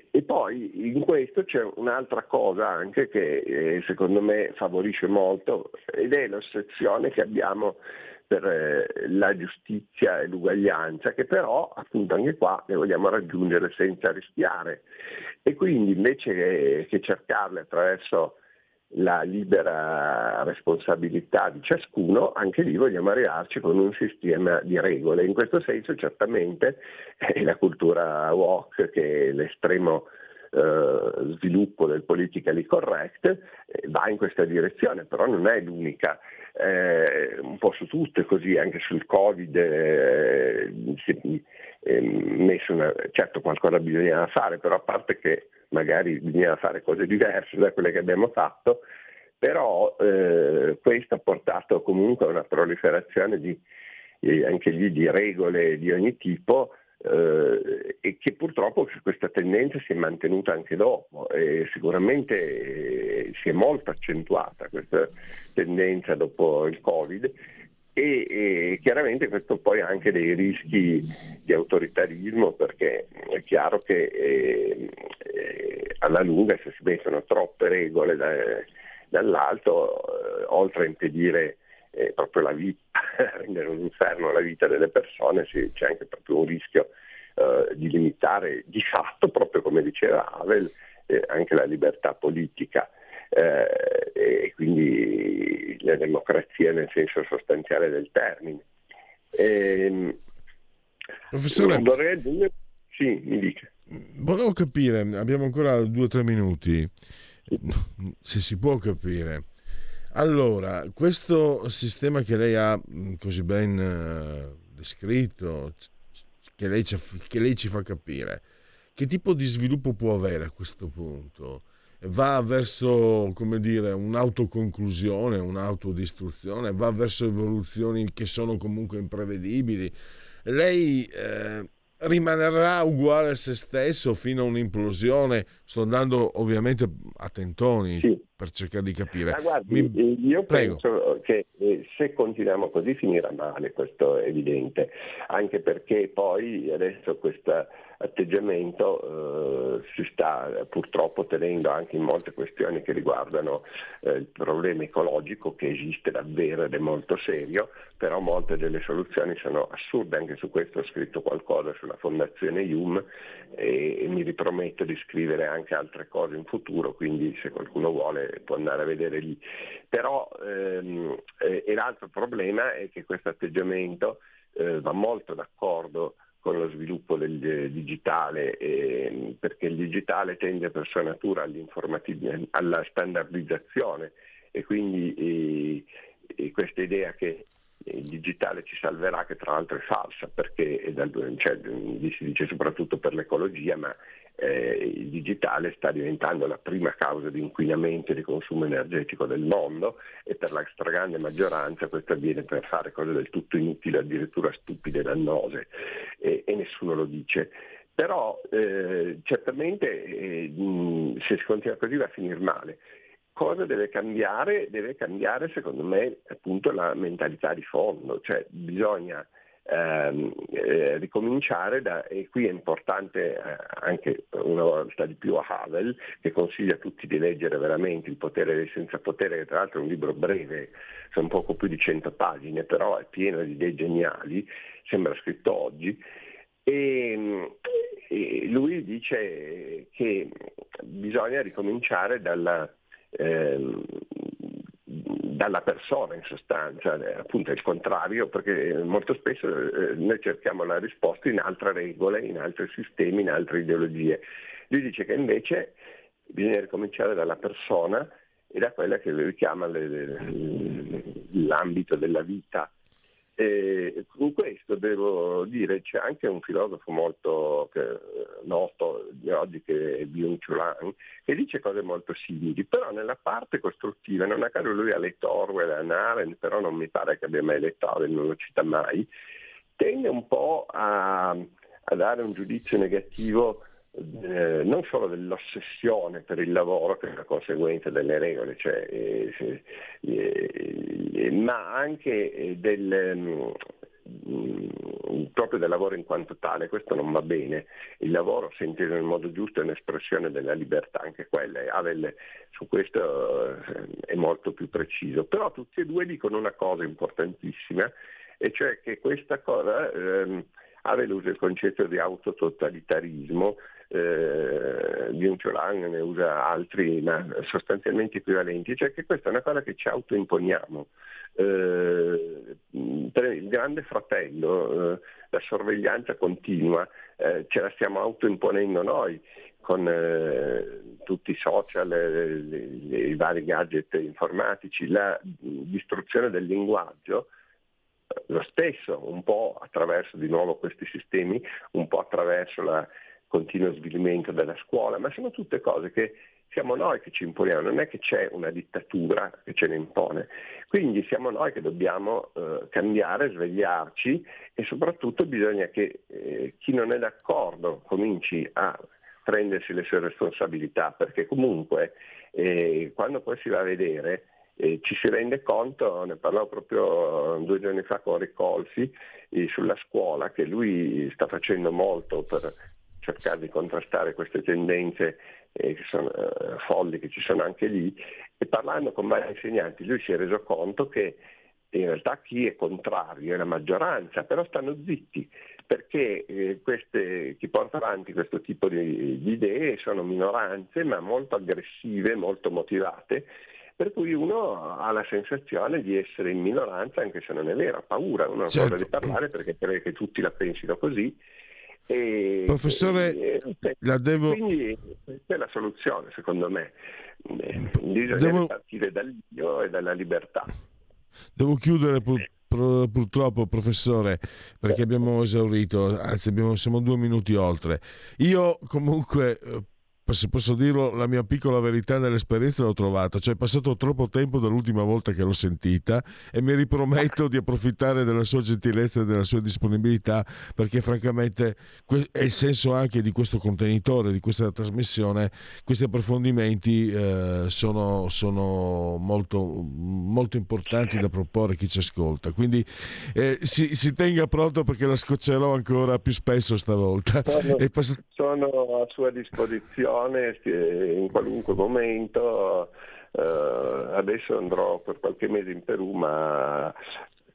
e, poi in questo c'è un'altra cosa anche che eh, secondo me favorisce molto ed è l'ossessione che abbiamo per la giustizia e l'uguaglianza, che però appunto anche qua le vogliamo raggiungere senza rischiare. E quindi invece che, cercarle attraverso la libera responsabilità di ciascuno, anche lì vogliamo arrivarci con un sistema di regole. In questo senso certamente è la cultura walk che è l'estremo eh, sviluppo del politically correct eh, va in questa direzione, però non è l'unica. Eh, un po' su tutto è così, anche sul Covid eh, si è messo una, certo qualcosa bisognava fare, però a parte che magari bisognava fare cose diverse da quelle che abbiamo fatto, però eh, questo ha portato comunque a una proliferazione di, eh, anche lì di regole di ogni tipo eh, e che purtroppo questa tendenza si è mantenuta anche dopo. E sicuramente eh, si è molto accentuata questa tendenza dopo il Covid e, e, chiaramente questo poi ha anche dei rischi di autoritarismo perché è chiaro che eh, alla lunga se si mettono troppe regole da, dall'alto, eh, oltre a impedire eh, proprio la vita, rendere un inferno la vita delle persone, sì, c'è anche proprio un rischio eh, di limitare di fatto, proprio come diceva Havel, eh, anche la libertà politica eh, e quindi la democrazia nel senso sostanziale del termine. E, ehm, Professore, vorrei dire, sì, mi dica. Volevo capire, abbiamo ancora due o tre minuti, se si può capire. Allora, questo sistema che lei ha mm, così ben uh, descritto, che lei, ci, che lei ci fa capire, che tipo di sviluppo può avere a questo punto? va verso come dire, un'autoconclusione, un'autodistruzione, va verso evoluzioni che sono comunque imprevedibili. Lei eh, rimarrà uguale a se stesso fino a un'implosione? Sto andando ovviamente a tentoni sì. per cercare di capire. Ma guardi, Mi... io Prego. penso che eh, se continuiamo così finirà male, questo è evidente, anche perché poi adesso questa atteggiamento eh, si sta purtroppo tenendo anche in molte questioni che riguardano eh, il problema ecologico che esiste davvero ed è molto serio, però molte delle soluzioni sono assurde, anche su questo ho scritto qualcosa sulla fondazione IUM e, e mi riprometto di scrivere anche altre cose in futuro, quindi se qualcuno vuole può andare a vedere lì. Però ehm, e l'altro problema è che questo atteggiamento eh, va molto d'accordo con lo sviluppo del digitale, eh, perché il digitale tende per sua natura alla standardizzazione e quindi eh, questa idea che il digitale ci salverà, che tra l'altro è falsa, perché dal, cioè, si dice soprattutto per l'ecologia, ma eh, il digitale sta diventando la prima causa di inquinamento e di consumo energetico del mondo e per la stragrande maggioranza questo avviene per fare cose del tutto inutili, addirittura stupide e dannose e, nessuno lo dice. Però eh, certamente eh, se si continua così va a finire male. Cosa deve cambiare? Deve cambiare secondo me appunto la mentalità di fondo, cioè bisogna ehm, eh, ricominciare da, e qui è importante eh, anche una volta di più a Havel che consiglia a tutti di leggere veramente Il potere dei senza potere, che tra l'altro è un libro breve, sono poco più di 100 pagine, però è pieno di idee geniali, sembra scritto oggi. E, e lui dice che bisogna ricominciare dalla, ehm, dalla persona in sostanza, eh, appunto è il contrario, perché molto spesso eh, noi cerchiamo la risposta in altre regole, in altri sistemi, in altre ideologie. Lui dice che invece bisogna ricominciare dalla persona e da quella che lui chiama le, le, l'ambito della vita e con questo devo dire c'è anche un filosofo molto noto di oggi che è Byung-Chul che dice cose molto simili, però nella parte costruttiva, non a caso lui ha letto Orwell e Arendt, però non mi pare che abbia mai letto Orwell, non lo cita mai, tende un po' a, a dare un giudizio negativo eh, non solo dell'ossessione per il lavoro che è una conseguenza delle regole, cioè, eh, eh, ma anche eh, del, mm, proprio del lavoro in quanto tale, questo non va bene. Il lavoro, se inteso nel modo giusto, è un'espressione della libertà, anche quella. Havel su questo eh, è molto più preciso. Però tutti e due dicono una cosa importantissima, e cioè che questa cosa ehm, ha veluto il concetto di autototalitarismo, eh, Byung-Chul ne usa altri ma sostanzialmente equivalenti, cioè che questa è una cosa che ci autoimponiamo. Eh, il grande fratello, eh, la sorveglianza continua, eh, ce la stiamo autoimponendo noi con eh, tutti i social, i vari gadget informatici, la distruzione del linguaggio lo stesso, un po' attraverso di nuovo questi sistemi, un po' attraverso il continuo svilimento della scuola, ma sono tutte cose che siamo noi che ci imponiamo, non è che c'è una dittatura che ce ne impone. Quindi siamo noi che dobbiamo eh, cambiare, svegliarci e soprattutto bisogna che eh, chi non è d'accordo cominci a prendersi le sue responsabilità, perché comunque eh, quando poi si va a vedere e ci si rende conto, ne parlavo proprio due giorni fa con Ricolfi, eh, sulla scuola, che lui sta facendo molto per cercare di contrastare queste tendenze eh, che sono, eh, folli che ci sono anche lì, e parlando con vari insegnanti lui si è reso conto che in realtà chi è contrario è la maggioranza, però stanno zitti perché eh, queste, chi porta avanti questo tipo di, di idee sono minoranze ma molto aggressive, molto motivate per cui uno ha la sensazione di essere in minoranza anche se non è vero, ha paura, uno certo. ha paura di parlare perché crede che tutti la pensino così. E, Professore, e, e, la devo... quindi questa è la soluzione secondo me, eh, bisogna devo... partire dall'io e dalla libertà. Devo chiudere pur, pur, purtroppo, professore, perché abbiamo esaurito, anzi abbiamo, siamo due minuti oltre. Io comunque eh, se posso dirlo, la mia piccola verità nell'esperienza l'ho trovata, cioè è passato troppo tempo dall'ultima volta che l'ho sentita e mi riprometto di approfittare della sua gentilezza e della sua disponibilità perché francamente è il senso anche di questo contenitore, di questa trasmissione, questi approfondimenti eh, sono, sono molto, molto, importanti da proporre a chi ci ascolta, quindi eh, si, si, tenga pronto perché la scoccerò ancora più spesso stavolta. Sono, pass- sono a sua disposizione televisione in qualunque momento. Uh, adesso andrò per qualche mese in Perù, ma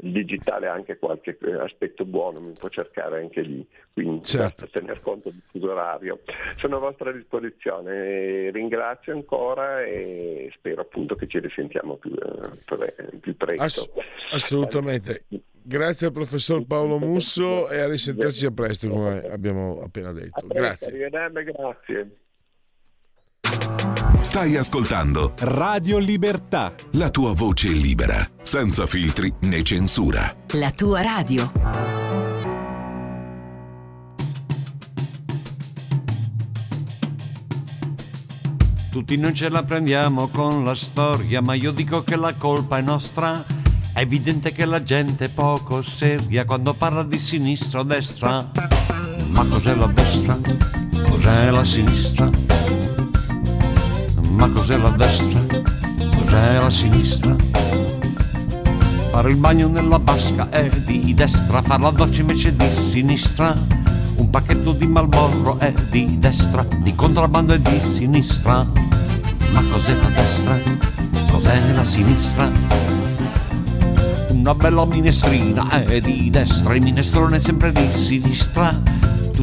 il digitale ha anche qualche aspetto buono, mi può cercare anche lì, quindi certo. tener conto del fuso orario. Sono a vostra disposizione, ringrazio ancora e spero appunto che ci risentiamo più, eh, più presto. Ass- assolutamente. Grazie al professor Paolo Musso e a risentirci a presto come abbiamo appena detto. Grazie. Grazie. Stai ascoltando Radio Libertà. La tua voce libera, senza filtri né censura. La tua radio. Tutti non ce la prendiamo con la storia, ma io dico che la colpa è nostra. È evidente che la gente è poco seria quando parla di sinistra o destra. Ma cos'è la destra? Cos'è la sinistra? Ma cos'è la destra? Cos'è la sinistra? Fare il bagno nella vasca è di destra, fare la doccia invece di sinistra. Un pacchetto di Malborro è di destra, di contrabbando è di sinistra. Ma cos'è la destra? Cos'è la sinistra? Una bella minestrina è di destra, il minestrone è sempre di sinistra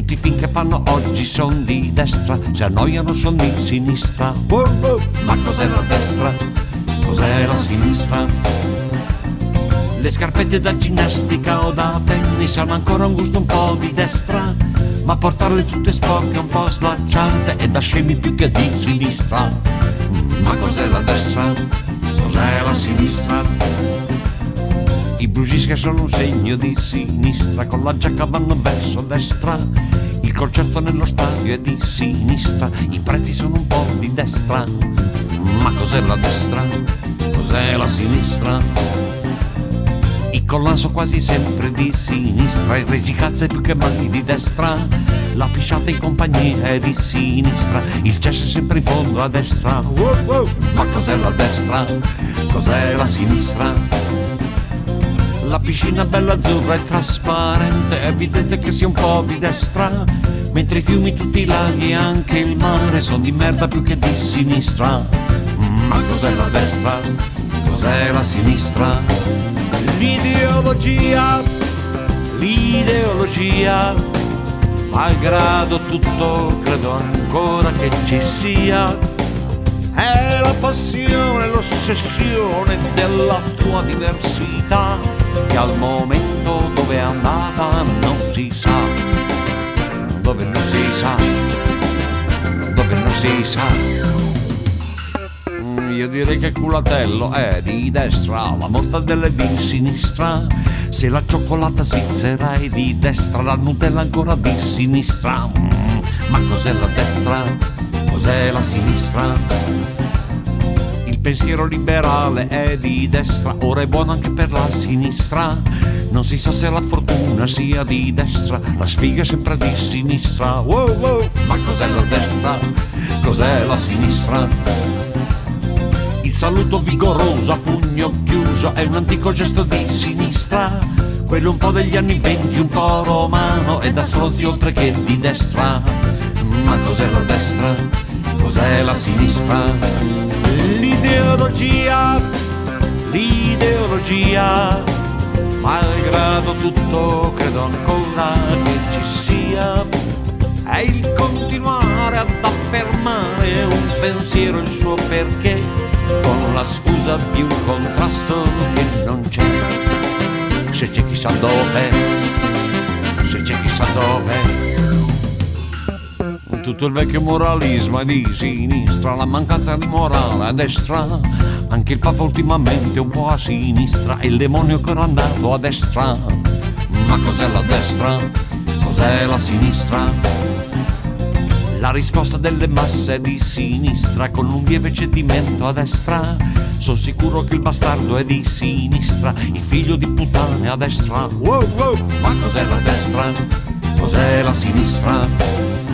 tutti i fanno oggi sono di destra, se annoiano sono di sinistra. Ma cos'è la destra? Cos'è la sinistra? Le scarpette da ginnastica o da tennis hanno ancora un gusto un po' di destra, ma portarle tutte sporche un po' slacciante è da scemi più che di sinistra. Ma cos'è la destra? Cos'è la sinistra? I blues sono un segno di sinistra, con la giacca vanno verso destra. Il concerto nello stadio è di sinistra, i prezzi sono un po' di destra. Ma cos'è la destra? Cos'è la sinistra? Il collan sono quasi sempre di sinistra, il regicazzo è più che mai di destra. La pisciata in compagnia è di sinistra, il cesso è sempre in fondo a destra. Ma cos'è la destra? Cos'è la sinistra? La piscina bella azzurra e trasparente, è evidente che sia un po' di destra. Mentre i fiumi, tutti i laghi e anche il mare sono di merda più che di sinistra. Ma cos'è la destra? Cos'è la sinistra? L'ideologia, l'ideologia, malgrado tutto credo ancora che ci sia. È la passione, l'ossessione della tua diversità, che al momento dove è andata non si sa, dove non si sa, dove non si sa io direi che culatello è di destra, la mortadella è di sinistra. Se la cioccolata svizzera è di destra, la Nutella ancora di sinistra. Mm, ma cos'è la destra? Cos'è la sinistra? Il pensiero liberale è di destra, ora è buono anche per la sinistra. Non si sa se la fortuna sia di destra, la sfiga è sempre di sinistra. Wow, wow. Ma cos'è la destra? Cos'è la sinistra? Il saluto vigoroso a pugno chiuso è un antico gesto di sinistra. Quello un po' degli anni venti, un po' romano e da stronzi oltre che di destra. Ma cos'è la destra? Cos'è la sinistra? L'ideologia, l'ideologia, malgrado tutto credo ancora che ci sia. È il continuare ad affermare un pensiero il suo perché con la scusa di un contrasto che non c'è. Se c'è chissà dove, se c'è chissà dove. Tutto il vecchio moralismo è di sinistra, la mancanza di morale a destra. Anche il Papa ultimamente è un po' a sinistra e il demonio che era andato a destra. Ma cos'è la destra? Cos'è la sinistra? La risposta delle masse è di sinistra con un lieve cedimento a destra. Sono sicuro che il bastardo è di sinistra, il figlio di puttane a destra. Wow, wow, ma cos'è la destra? Cos'è la sinistra?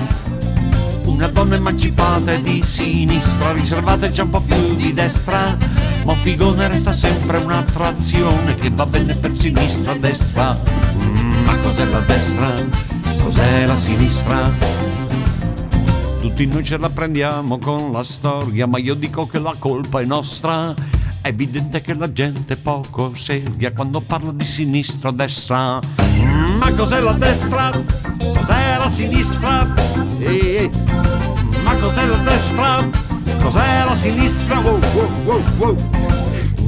Una donna emancipata è di sinistra, riservata già un po' più di destra. Ma figone resta sempre un'attrazione che va bene per sinistra a destra. Ma cos'è la destra? Cos'è la sinistra? Tutti noi ce la prendiamo con la storia, ma io dico che la colpa è nostra. È evidente che la gente poco seria quando parla di sinistra o destra. Ma cos'è la destra? Cos'è la sinistra? Eh, ma cos'è la destra? Cos'è la sinistra? Wow, wow, wow, wow.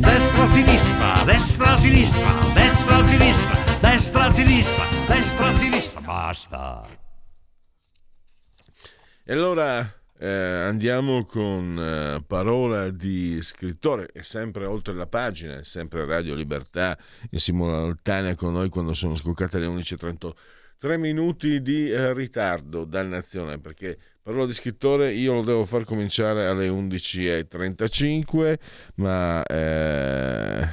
Destra, sinistra, destra, sinistra, destra, sinistra, destra, sinistra, destra, sinistra. Basta. E allora eh, andiamo con eh, parola di scrittore, è sempre oltre la pagina, è sempre Radio Libertà in simultanea con noi quando sono scoccate le 11.30. Tre minuti di eh, ritardo, dannazione, perché parola di scrittore io lo devo far cominciare alle 11.35, ma eh,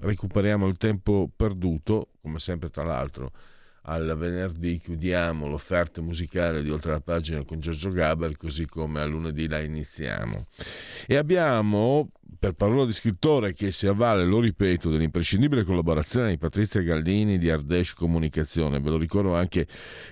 recuperiamo il tempo perduto, come sempre tra l'altro al venerdì chiudiamo l'offerta musicale di Oltre la pagina con Giorgio Gaber, così come a lunedì la iniziamo. E abbiamo, per parola di scrittore che si avvale, lo ripeto, dell'imprescindibile collaborazione di Patrizia Galdini di Ardesh Comunicazione. Ve lo ricordo anche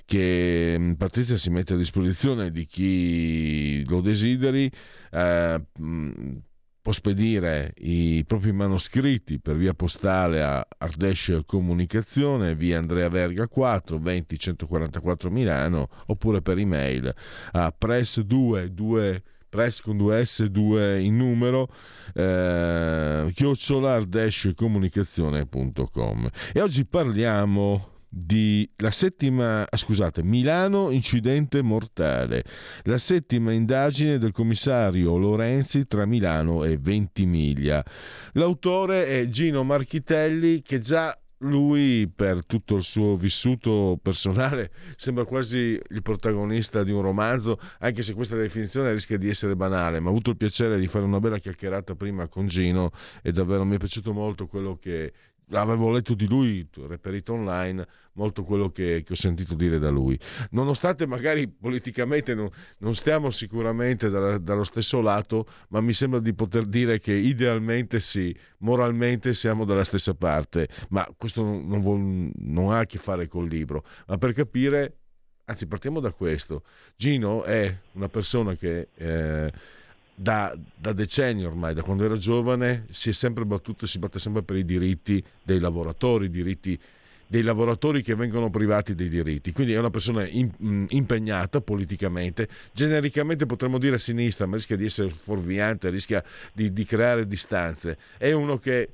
che mm, Patrizia si mette a disposizione di chi lo desideri. Eh, mm, può spedire i propri manoscritti per via postale a Ardesh Comunicazione, via Andrea Verga 4, 20 144 Milano, oppure per email a press2 2 press con 2s2 in numero eh, chiocciolardashcomunicazione.com e oggi parliamo di la settima, ah, scusate, Milano incidente mortale, la settima indagine del commissario Lorenzi tra Milano e Ventimiglia. L'autore è Gino Marchitelli che già lui per tutto il suo vissuto personale sembra quasi il protagonista di un romanzo, anche se questa definizione rischia di essere banale, ma ho avuto il piacere di fare una bella chiacchierata prima con Gino e davvero mi è piaciuto molto quello che avevo letto di lui, reperito online, molto quello che, che, ho sentito dire da lui. Nonostante magari politicamente non, non stiamo sicuramente dalla, dallo stesso lato, ma mi sembra di poter dire che idealmente sì, moralmente siamo dalla stessa parte, ma questo non, non, vuol, non ha a che fare col libro, ma per capire, anzi partiamo da questo, Gino è una persona che... Eh, da, da, decenni ormai, da quando era giovane, si è sempre battuto e si batte sempre per i diritti dei lavoratori, i diritti dei lavoratori che vengono privati dei diritti. Quindi è una persona in, impegnata politicamente, genericamente potremmo dire a sinistra, ma rischia di essere fuorviante, rischia di, di creare distanze. È uno che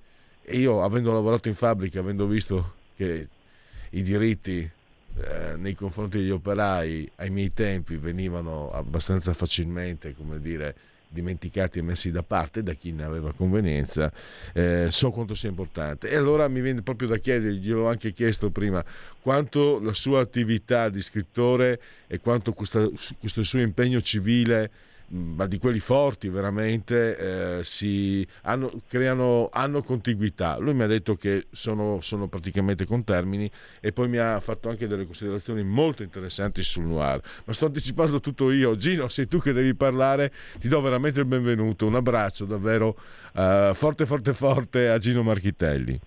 io, avendo lavorato in fabbrica, avendo visto che i diritti eh, nei confronti degli operai ai miei tempi venivano abbastanza facilmente, come dire, dimenticati e messi da parte da chi ne aveva convenienza, eh, so quanto sia importante. E allora mi viene proprio da chiedere, gliel'ho anche chiesto prima, quanto la sua attività di scrittore e quanto questa, questo suo impegno civile ma di quelli forti veramente, eh, si hanno, creano, hanno contiguità. Lui mi ha detto che sono, sono, praticamente contermini e poi mi ha fatto anche delle considerazioni molto interessanti sul noir. Ma sto anticipando tutto io. Gino, sei tu che devi parlare, ti do veramente il benvenuto. Un abbraccio davvero eh, forte, forte, forte a Gino Marchitelli.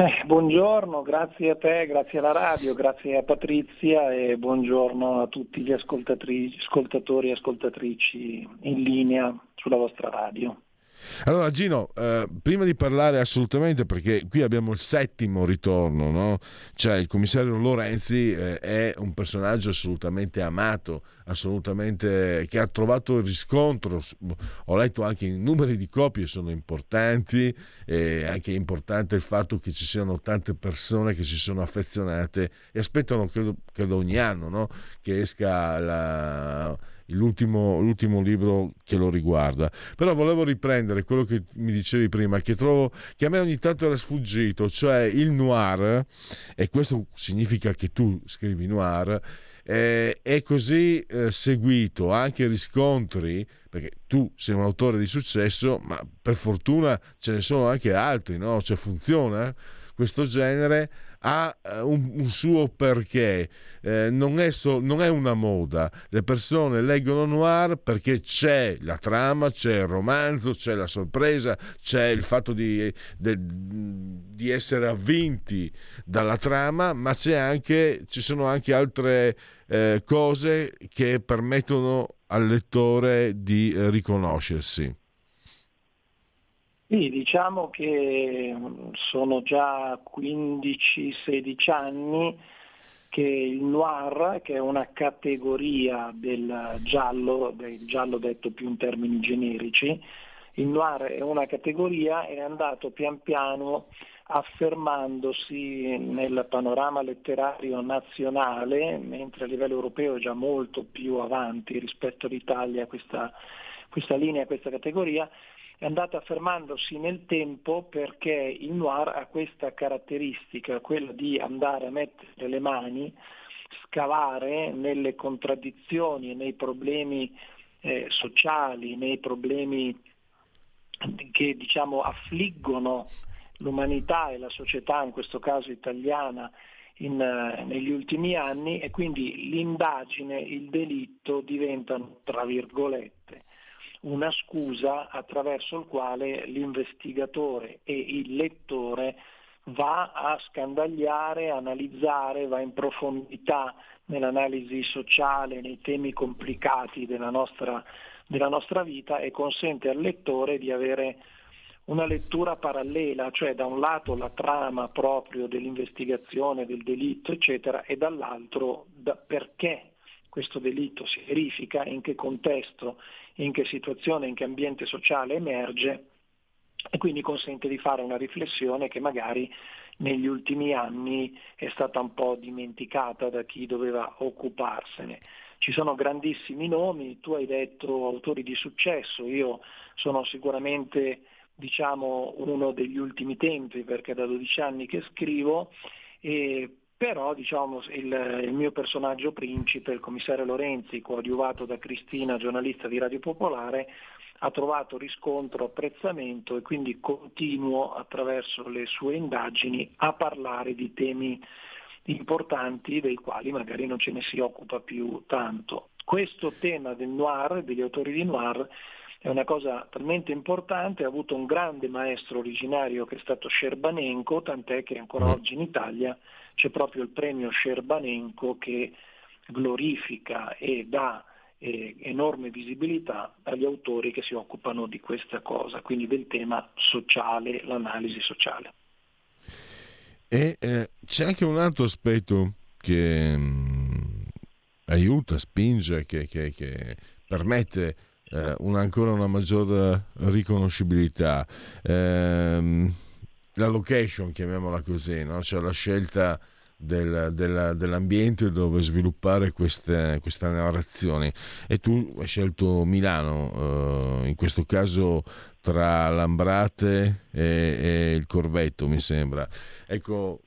Eh, buongiorno, grazie a te, grazie alla radio, grazie a Patrizia e buongiorno a tutti gli ascoltatori e ascoltatrici in linea sulla vostra radio. Allora Gino, eh, prima di parlare assolutamente, perché qui abbiamo il settimo ritorno, no? cioè il commissario Lorenzi eh, è un personaggio assolutamente amato, assolutamente che ha trovato riscontro, ho letto anche i numeri di copie sono importanti, e anche è importante il fatto che ci siano tante persone che si sono affezionate e aspettano credo, credo ogni anno no? che esca la l'ultimo, l'ultimo libro che lo riguarda. Però volevo riprendere quello che mi dicevi prima, che trovo che a me ogni tanto era sfuggito, cioè il noir, e questo significa che tu scrivi noir, eh, è così eh, seguito, anche riscontri, perché tu sei un autore di successo, ma per fortuna ce ne sono anche altri, no? Cioè funziona questo genere ha eh, un, un suo perché, eh, non, è so, non, è una moda, le persone leggono noir perché c'è la trama, c'è il romanzo, c'è la sorpresa, c'è il fatto di, de, di essere avvinti dalla trama, ma anche, ci sono anche altre eh, cose che permettono al lettore di eh, riconoscersi. Sì, diciamo che mm, sono già 15-16 anni che il noir, che è una categoria del giallo, del giallo detto più in termini generici, il noir è una categoria è andato pian piano affermandosi nel panorama letterario nazionale, mentre a livello europeo è già molto più avanti rispetto all'Italia questa, questa linea, questa categoria, è andato affermandosi nel tempo perché il noir ha questa caratteristica, quella di andare a mettere le mani, scavare nelle contraddizioni e nei problemi eh, sociali, nei problemi che diciamo, affliggono l'umanità e la società, in questo caso italiana, in, uh, negli ultimi anni e quindi l'indagine, il delitto diventano, tra virgolette, una scusa attraverso il quale l'investigatore e il lettore va a scandagliare, analizzare, va in profondità nell'analisi sociale, nei temi complicati della nostra, della nostra vita e consente al lettore di avere una lettura parallela, cioè da un lato la trama proprio dell'investigazione, del delitto, eccetera, e dall'altro da perché questo delitto si verifica, in che contesto, in che situazione, in che ambiente sociale emerge e quindi consente di fare una riflessione che magari negli ultimi anni è stata un po' dimenticata da chi doveva occuparsene. Ci sono grandissimi nomi, tu hai detto autori di successo, io sono sicuramente diciamo, uno degli ultimi tempi perché da 12 anni che scrivo e però diciamo, il, il, mio personaggio principe, il commissario Lorenzi, coadiuvato da Cristina, giornalista di Radio Popolare, ha trovato riscontro, apprezzamento e quindi continuo attraverso le sue indagini a parlare di temi importanti dei quali magari non ce ne si occupa più tanto. Questo tema del noir, degli autori di noir, è una cosa talmente importante, ha avuto un grande maestro originario che è stato Scerbanenko, tant'è che ancora mm. oggi in Italia c'è proprio il premio Scerbanenko che glorifica e dà e enorme visibilità agli autori che si occupano di questa cosa, quindi del tema sociale, l'analisi sociale. E eh, c'è anche un altro aspetto che mh, mm, aiuta, spinge, che, che, che permette eh, una, ancora una maggiore riconoscibilità. Eh, la location, chiamiamola così, no? cioè la scelta del, del, dell'ambiente dove sviluppare queste, queste, narrazioni e tu hai scelto Milano, eh, in questo caso tra l'Ambrate e, e, il Corvetto mi sembra. Ecco,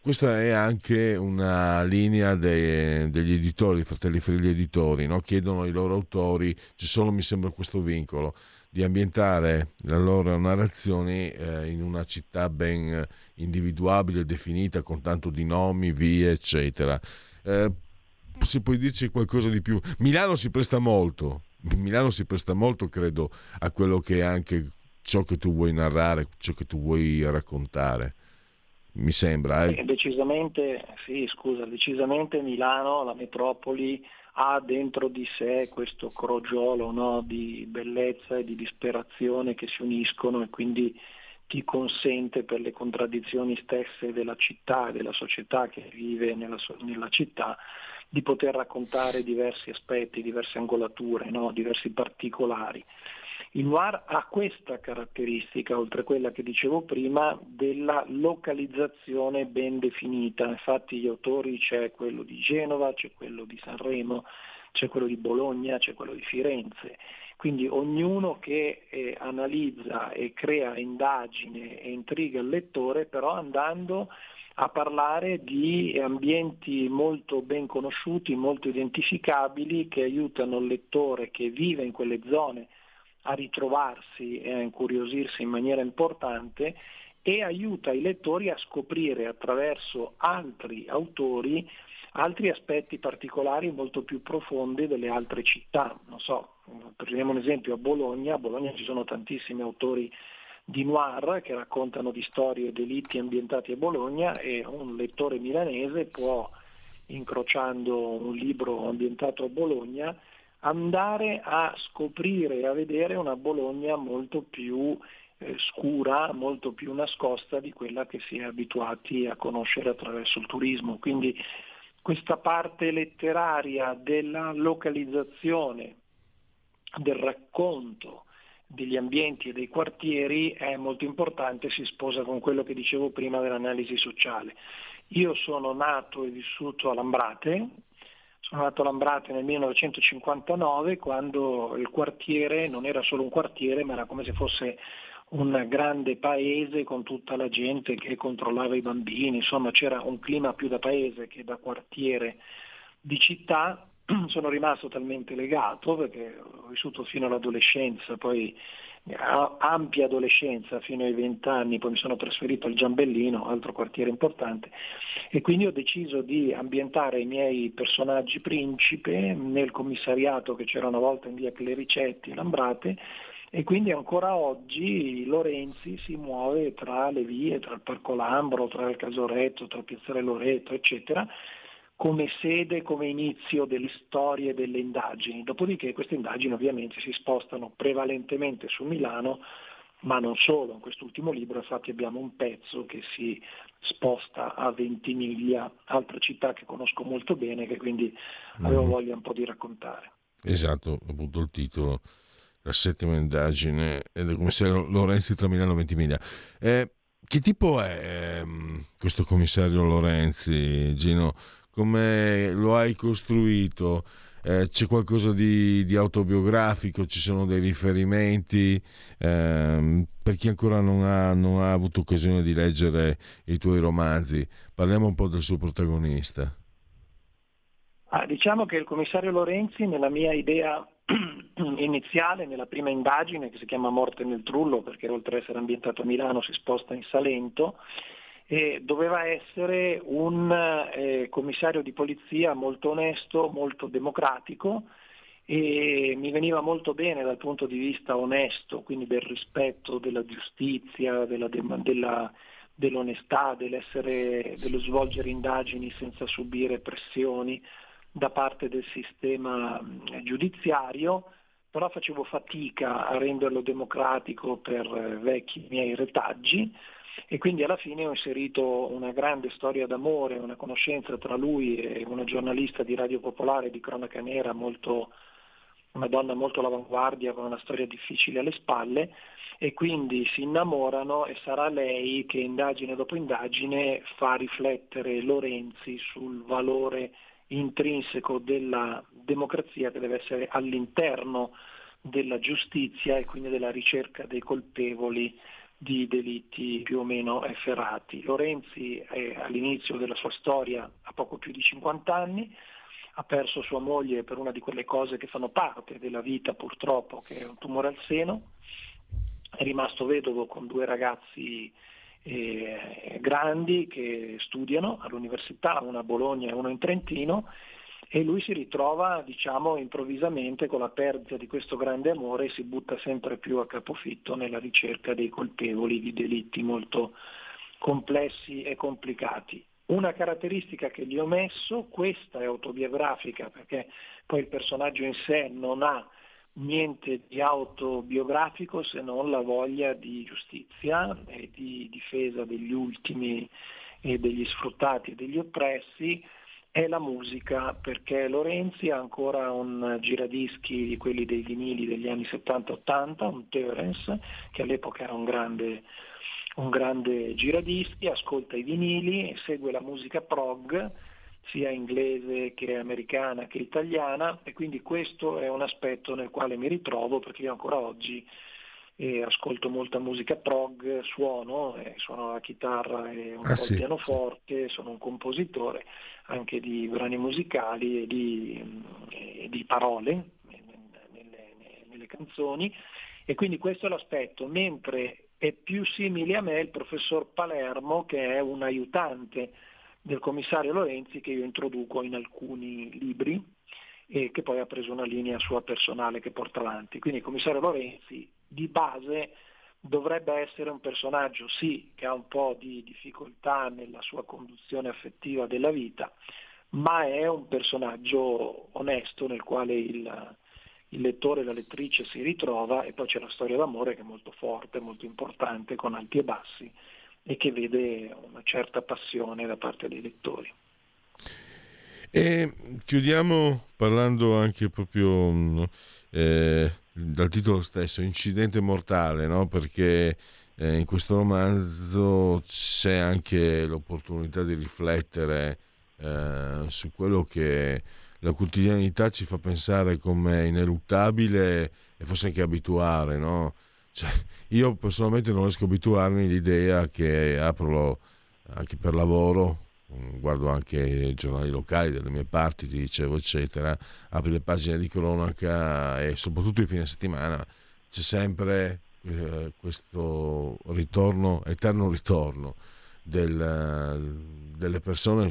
questa è anche una linea dei, degli editori, fratelli Frilli editori, no? chiedono ai loro autori, c'è solo mi sembra questo vincolo, di ambientare le loro narrazioni eh, in una città ben individuabile, definita con tanto di nomi, vie, eccetera. Eh, se puoi dirci qualcosa di più. Milano si presta molto, Milano si presta molto, credo, a quello che è anche ciò che tu vuoi narrare, ciò che tu vuoi raccontare. Mi sembra. Eh decisamente, sì, scusa, decisamente Milano, la metropoli, ha dentro di sé questo crogiolo no, di bellezza e di disperazione che si uniscono e quindi ti consente per le contraddizioni stesse della città e della società che vive nella, nella città di poter raccontare diversi aspetti, diverse angolature, no, diversi particolari. Il noir ha questa caratteristica, oltre a quella che dicevo prima, della localizzazione ben definita. Infatti gli autori c'è quello di Genova, c'è quello di Sanremo, c'è quello di Bologna, c'è quello di Firenze. Quindi ognuno che eh, analizza e crea indagine e intriga il lettore, però andando a parlare di ambienti molto ben conosciuti, molto identificabili, che aiutano il lettore che vive in quelle zone a ritrovarsi e a incuriosirsi in maniera importante e aiuta i lettori a scoprire attraverso altri autori altri aspetti particolari molto più profondi delle altre città. Non so, prendiamo un esempio a Bologna, a Bologna ci sono tantissimi autori di noir che raccontano di storie e delitti ambientati a Bologna e un lettore milanese può, incrociando un libro ambientato a Bologna, andare a scoprire e a vedere una Bologna molto più eh, scura, molto più nascosta di quella che si è abituati a conoscere attraverso il turismo. Quindi questa parte letteraria della localizzazione, del racconto degli ambienti e dei quartieri è molto importante, si sposa con quello che dicevo prima dell'analisi sociale. Io sono nato e vissuto a Lambrate, sono nato a Lambrate nel 1959 quando il quartiere non era solo un quartiere ma era come se fosse un grande paese con tutta la gente che controllava i bambini, insomma c'era un clima più da paese che da quartiere di città. Sono rimasto talmente legato perché ho vissuto fino all'adolescenza, poi ampia adolescenza fino ai 20 anni, poi mi sono trasferito al Giambellino, altro quartiere importante, e quindi ho deciso di ambientare i miei personaggi principe nel commissariato che c'era una volta in via Clericetti, Lambrate, e quindi ancora oggi Lorenzi si muove tra le vie, tra il Parco Lambro, tra il Casoretto, tra Piazzale Loreto, eccetera, come sede, come inizio delle storie delle indagini. Dopodiché queste indagini ovviamente si spostano prevalentemente su Milano, ma non solo. In quest'ultimo libro infatti abbiamo un pezzo che si sposta a Ventimiglia, altra città che conosco molto bene, che quindi avevo mm. voglia un po' di raccontare. Esatto, appunto il titolo, la settima indagine è commissario Lorenzi tra Milano e Ventimiglia. Eh, che tipo è ehm, questo commissario Lorenzi, Gino? Come lo hai costruito? Eh, c'è qualcosa di, di, autobiografico, ci sono dei riferimenti ehm, per chi ancora non ha, non ha, avuto occasione di leggere i tuoi romanzi. Parliamo un po' del suo protagonista. Ah, diciamo che il commissario Lorenzi, nella mia idea iniziale, nella prima indagine che si chiama Morte nel Trullo, perché oltre ad essere ambientato a Milano si sposta in Salento, e doveva essere un eh, commissario di polizia molto onesto, molto democratico e mi veniva molto bene dal punto di vista onesto, quindi del rispetto della giustizia, della, della, dell'onestà, dello svolgere indagini senza subire pressioni, da parte del sistema giudiziario, però facevo fatica a renderlo democratico per eh, vecchi miei retaggi e quindi alla fine ho inserito una grande storia d'amore, una conoscenza tra lui e una giornalista di Radio Popolare di cronaca nera, molto, una donna molto all'avanguardia con una storia difficile alle spalle. E quindi si innamorano e sarà lei che indagine dopo indagine fa riflettere Lorenzi sul valore intrinseco della democrazia che deve essere all'interno della giustizia e quindi della ricerca dei colpevoli di delitti più o meno efferati. Lorenzi è all'inizio della sua storia ha poco più di 50 anni, ha perso sua moglie per una di quelle cose che fanno parte della vita purtroppo, che è un tumore al seno, è rimasto vedovo con due ragazzi eh, grandi che studiano all'università, una a Bologna e uno in Trentino, e lui si ritrova diciamo, improvvisamente con la perdita di questo grande amore e si butta sempre più a capofitto nella ricerca dei colpevoli di delitti molto complessi e complicati. Una caratteristica che gli ho messo, questa è autobiografica perché poi il personaggio in sé non ha niente di autobiografico se non la voglia di giustizia e di difesa degli ultimi e degli sfruttati e degli oppressi, è la musica, perché Lorenzi ha ancora un giradischi di quelli dei vinili degli anni 70-80, un Terence, che all'epoca era un grande, un grande giradischi, ascolta i vinili, segue la musica prog, sia inglese che americana che italiana e quindi questo è un aspetto nel quale mi ritrovo perché io ancora oggi eh, ascolto molta musica prog, suono, eh, suono la chitarra e un ah, po' sì. il pianoforte, sono un compositore anche di brani musicali e di, e di parole nelle, nelle canzoni e quindi questo è l'aspetto, mentre è più simile a me il professor Palermo che è un aiutante del commissario Lorenzi che io introduco in alcuni libri e che poi ha preso una linea sua personale che porta avanti. Quindi il commissario Lorenzi di base dovrebbe essere un personaggio sì che ha un po' di difficoltà nella sua conduzione affettiva della vita, ma è un personaggio onesto nel quale il, il lettore e la lettrice si ritrova e poi c'è la storia d'amore che è molto forte, molto importante, con alti e bassi e che vede una certa passione da parte dei lettori. E chiudiamo parlando anche proprio eh, dal titolo stesso, Incidente mortale, no? perché eh, in questo romanzo c'è anche l'opportunità di riflettere eh, su quello che la quotidianità ci fa pensare come ineluttabile e forse anche abituare, no? Cioè, io personalmente non riesco a abituarmi all'idea che apro anche per lavoro, guardo anche i giornali locali delle mie parti, ti dicevo, eccetera, apri le pagine di cronaca e soprattutto i fine settimana c'è sempre eh, questo ritorno, eterno ritorno del, delle persone,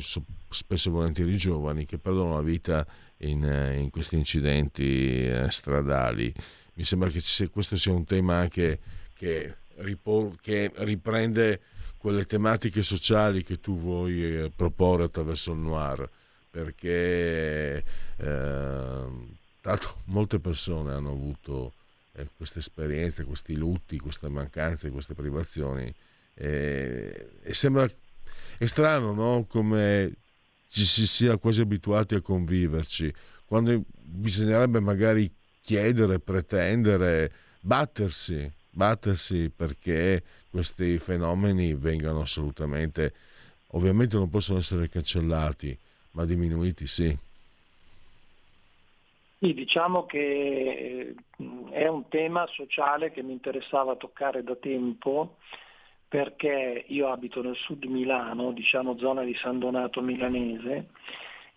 spesso e volentieri giovani, che perdono la vita in, in questi incidenti eh, stradali. Mi sembra che questo sia un tema anche che, ripor- che riprende quelle tematiche sociali che tu vuoi eh, proporre attraverso il noir, perché eh, tanto molte persone hanno avuto eh, queste esperienze, questi lutti, queste mancanze, queste privazioni e, e sembra è strano no? come ci si sia quasi abituati a conviverci, quando bisognerebbe magari chiedere, pretendere, battersi, battersi perché questi fenomeni vengano assolutamente, ovviamente non possono essere cancellati, ma diminuiti sì. Sì, diciamo che eh, è un tema sociale che mi interessava toccare da tempo perché io abito nel sud Milano, diciamo zona di San Donato milanese,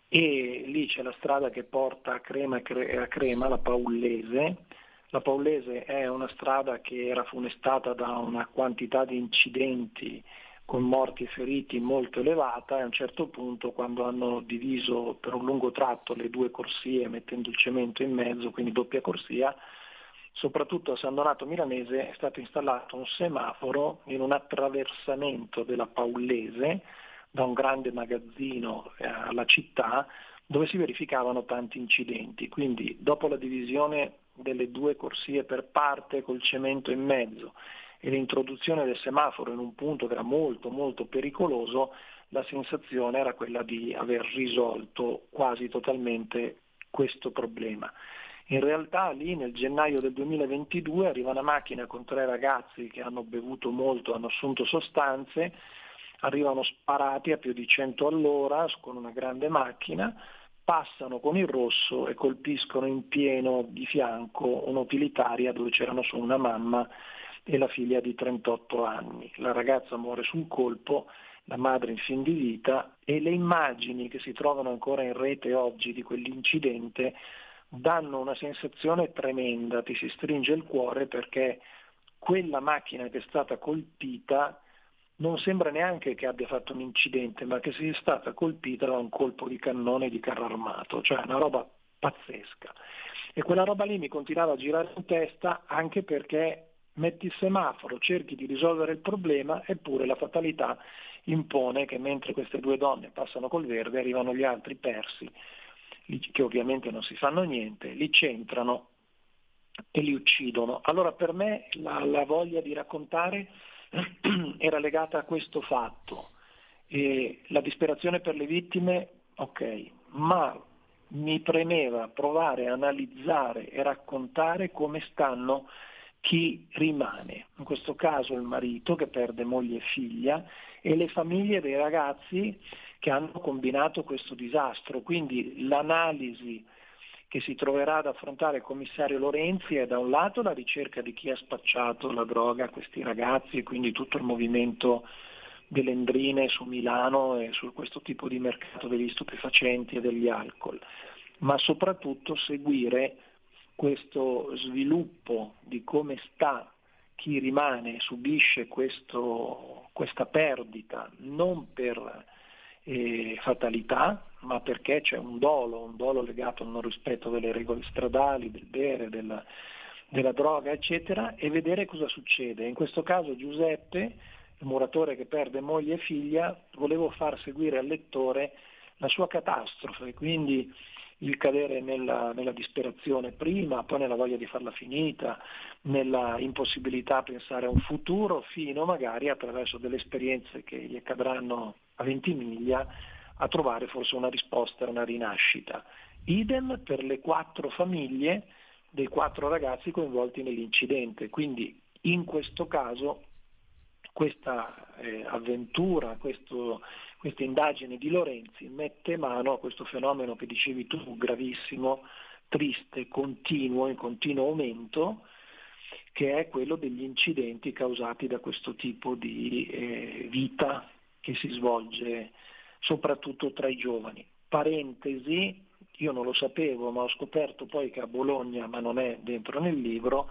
e lì c'è la strada che porta a Crema a Crema, la Paullese. La Paullese è una strada che era funestata da una quantità di incidenti con morti e feriti molto elevata e a un certo punto quando hanno diviso per un lungo tratto le due corsie mettendo il cemento in mezzo, quindi doppia corsia, soprattutto a San Donato Milanese è stato installato un semaforo in un attraversamento della Paullese da un grande magazzino eh, alla città dove si verificavano tanti incidenti. Quindi dopo la divisione delle due corsie per parte col cemento in mezzo e l'introduzione del semaforo in un punto che era molto molto pericoloso, la sensazione era quella di aver risolto quasi totalmente questo problema. In realtà lì nel gennaio del 2022 arriva una macchina con tre ragazzi che hanno bevuto molto, hanno assunto sostanze, arrivano sparati a più di 100 all'ora con una grande macchina, passano con il rosso e colpiscono in pieno di fianco un'utilitaria dove c'erano solo una mamma e la figlia di 38 anni. La ragazza muore sul colpo, la madre in fin di vita e le immagini che si trovano ancora in rete oggi di quell'incidente danno una sensazione tremenda, ti si stringe il cuore perché quella macchina che è stata colpita non sembra neanche che abbia fatto un incidente, ma che sia stata colpita da un colpo di cannone di carro armato, cioè una roba pazzesca. E quella roba lì mi continuava a girare in testa anche perché metti il semaforo, cerchi di risolvere il problema, eppure la fatalità impone che mentre queste due donne passano col verde arrivano gli altri persi, che ovviamente non si fanno niente, li centrano e li uccidono. Allora per me la, la voglia di raccontare era legata a questo fatto. E la disperazione per le vittime, ok, ma mi premeva provare a analizzare e raccontare come stanno chi rimane, in questo caso il marito che perde moglie e figlia e le famiglie dei ragazzi che hanno combinato questo disastro. Quindi l'analisi che si troverà ad affrontare il commissario Lorenzi è da un lato la ricerca di chi ha spacciato la droga a questi ragazzi e quindi tutto il movimento delle endrine su Milano e su questo tipo di mercato degli stupefacenti e degli alcol, ma soprattutto seguire questo sviluppo di come sta chi rimane, subisce questo, questa perdita, non per eh, fatalità, ma perché c'è un dolo, un dolo legato al non rispetto delle regole stradali, del bere, della, della droga, eccetera, e vedere cosa succede. In questo caso Giuseppe, il muratore che perde moglie e figlia, volevo far seguire al lettore la sua catastrofe, quindi il cadere nella, nella, disperazione prima, poi nella voglia di farla finita, nella impossibilità a pensare a un futuro, fino magari attraverso delle esperienze che gli accadranno a 20 miglia a trovare forse una risposta, una rinascita. Idem per le quattro famiglie dei quattro ragazzi coinvolti nell'incidente, quindi in questo caso questa eh, avventura, questo, questa indagine di Lorenzi mette mano a questo fenomeno che dicevi tu, gravissimo, triste, continuo, in continuo aumento, che è quello degli incidenti causati da questo tipo di eh, vita che si svolge soprattutto tra i giovani. Parentesi, io non lo sapevo, ma ho scoperto poi che a Bologna, ma non è dentro nel libro,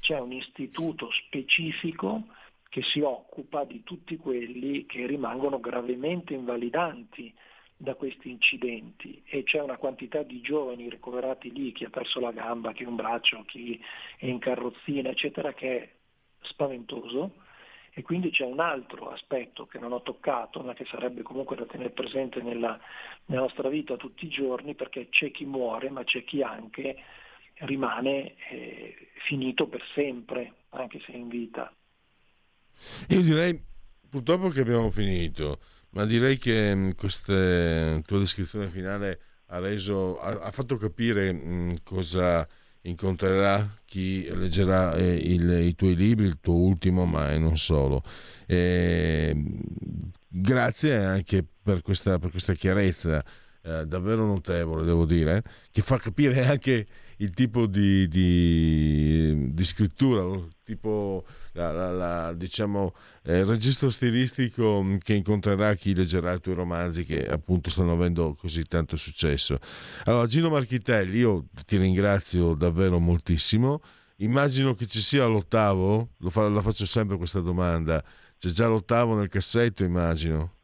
c'è un istituto specifico che si occupa di tutti quelli che rimangono gravemente invalidanti da questi incidenti e c'è una quantità di giovani ricoverati lì, chi ha perso la gamba, chi un braccio, chi è in carrozzina, eccetera, che è spaventoso e quindi c'è un altro aspetto che non ho toccato, ma che sarebbe comunque da tenere presente nella, nella nostra vita tutti i giorni, perché c'è chi muore, ma c'è chi anche rimane eh, finito per sempre, anche se in vita. Io direi purtroppo che abbiamo finito, ma direi che mm, questa tua descrizione finale ha, reso, ha, ha fatto capire mh, mm, cosa incontrerà chi leggerà eh, il, i tuoi libri, il tuo ultimo, ma non solo. Eh, grazie anche per questa, per questa chiarezza eh, davvero notevole, devo dire, che fa capire anche il tipo di, di, di scrittura, tipo la, la, la, diciamo, eh, il registro stilistico che incontrerà chi leggerà i tuoi romanzi che appunto stanno avendo così tanto successo. Allora, Gino Marchitelli, io ti ringrazio davvero moltissimo. Immagino che ci sia l'ottavo, fa, la faccio sempre questa domanda. C'è già l'ottavo nel cassetto, immagino.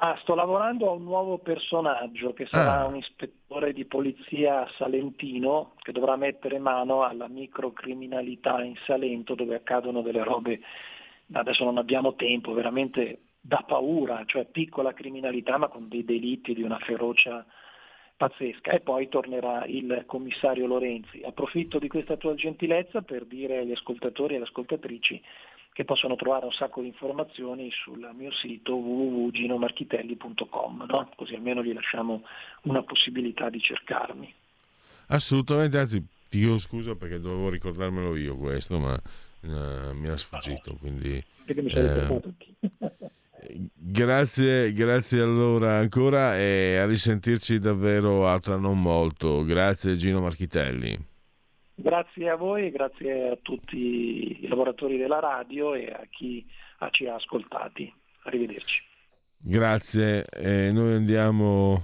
Ah, sto lavorando a un nuovo personaggio che sarà ah. un ispettore di polizia salentino che dovrà mettere mano alla microcriminalità in Salento dove accadono delle robe, adesso non abbiamo tempo, veramente da paura, cioè piccola criminalità ma con dei delitti di una ferocia pazzesca e poi tornerà il commissario Lorenzi. Approfitto di questa tua gentilezza per dire agli ascoltatori e alle ascoltatrici che possono trovare un sacco di informazioni sul mio sito www.ginomarchitelli.com, no? così almeno gli lasciamo una possibilità di cercarmi. Assolutamente, anzi ti chiedo scusa perché dovevo ricordarmelo io questo, ma uh, mi era sfuggito, quindi... Eh, grazie, grazie allora ancora e a risentirci davvero a tra non molto. Grazie Gino Marchitelli. Grazie a voi, grazie a tutti i lavoratori della radio e a chi ci ha ascoltati. Arrivederci. Grazie, eh, noi andiamo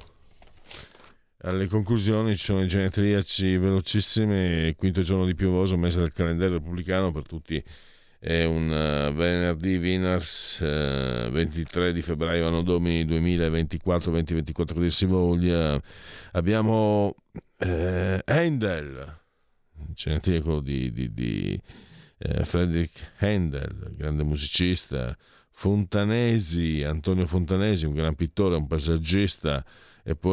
alle conclusioni, ci sono i genetriaci velocissimi, il quinto giorno di piovoso, mese del calendario repubblicano per tutti è un uh, venerdì Winners uh, 23 di febbraio anno domini 2024-2024 che dir si voglia abbiamo uh, Handel genetriaco di, di, di uh, Friedrich Handel grande musicista Fontanesi Antonio Fontanesi un gran pittore un paesaggista e poi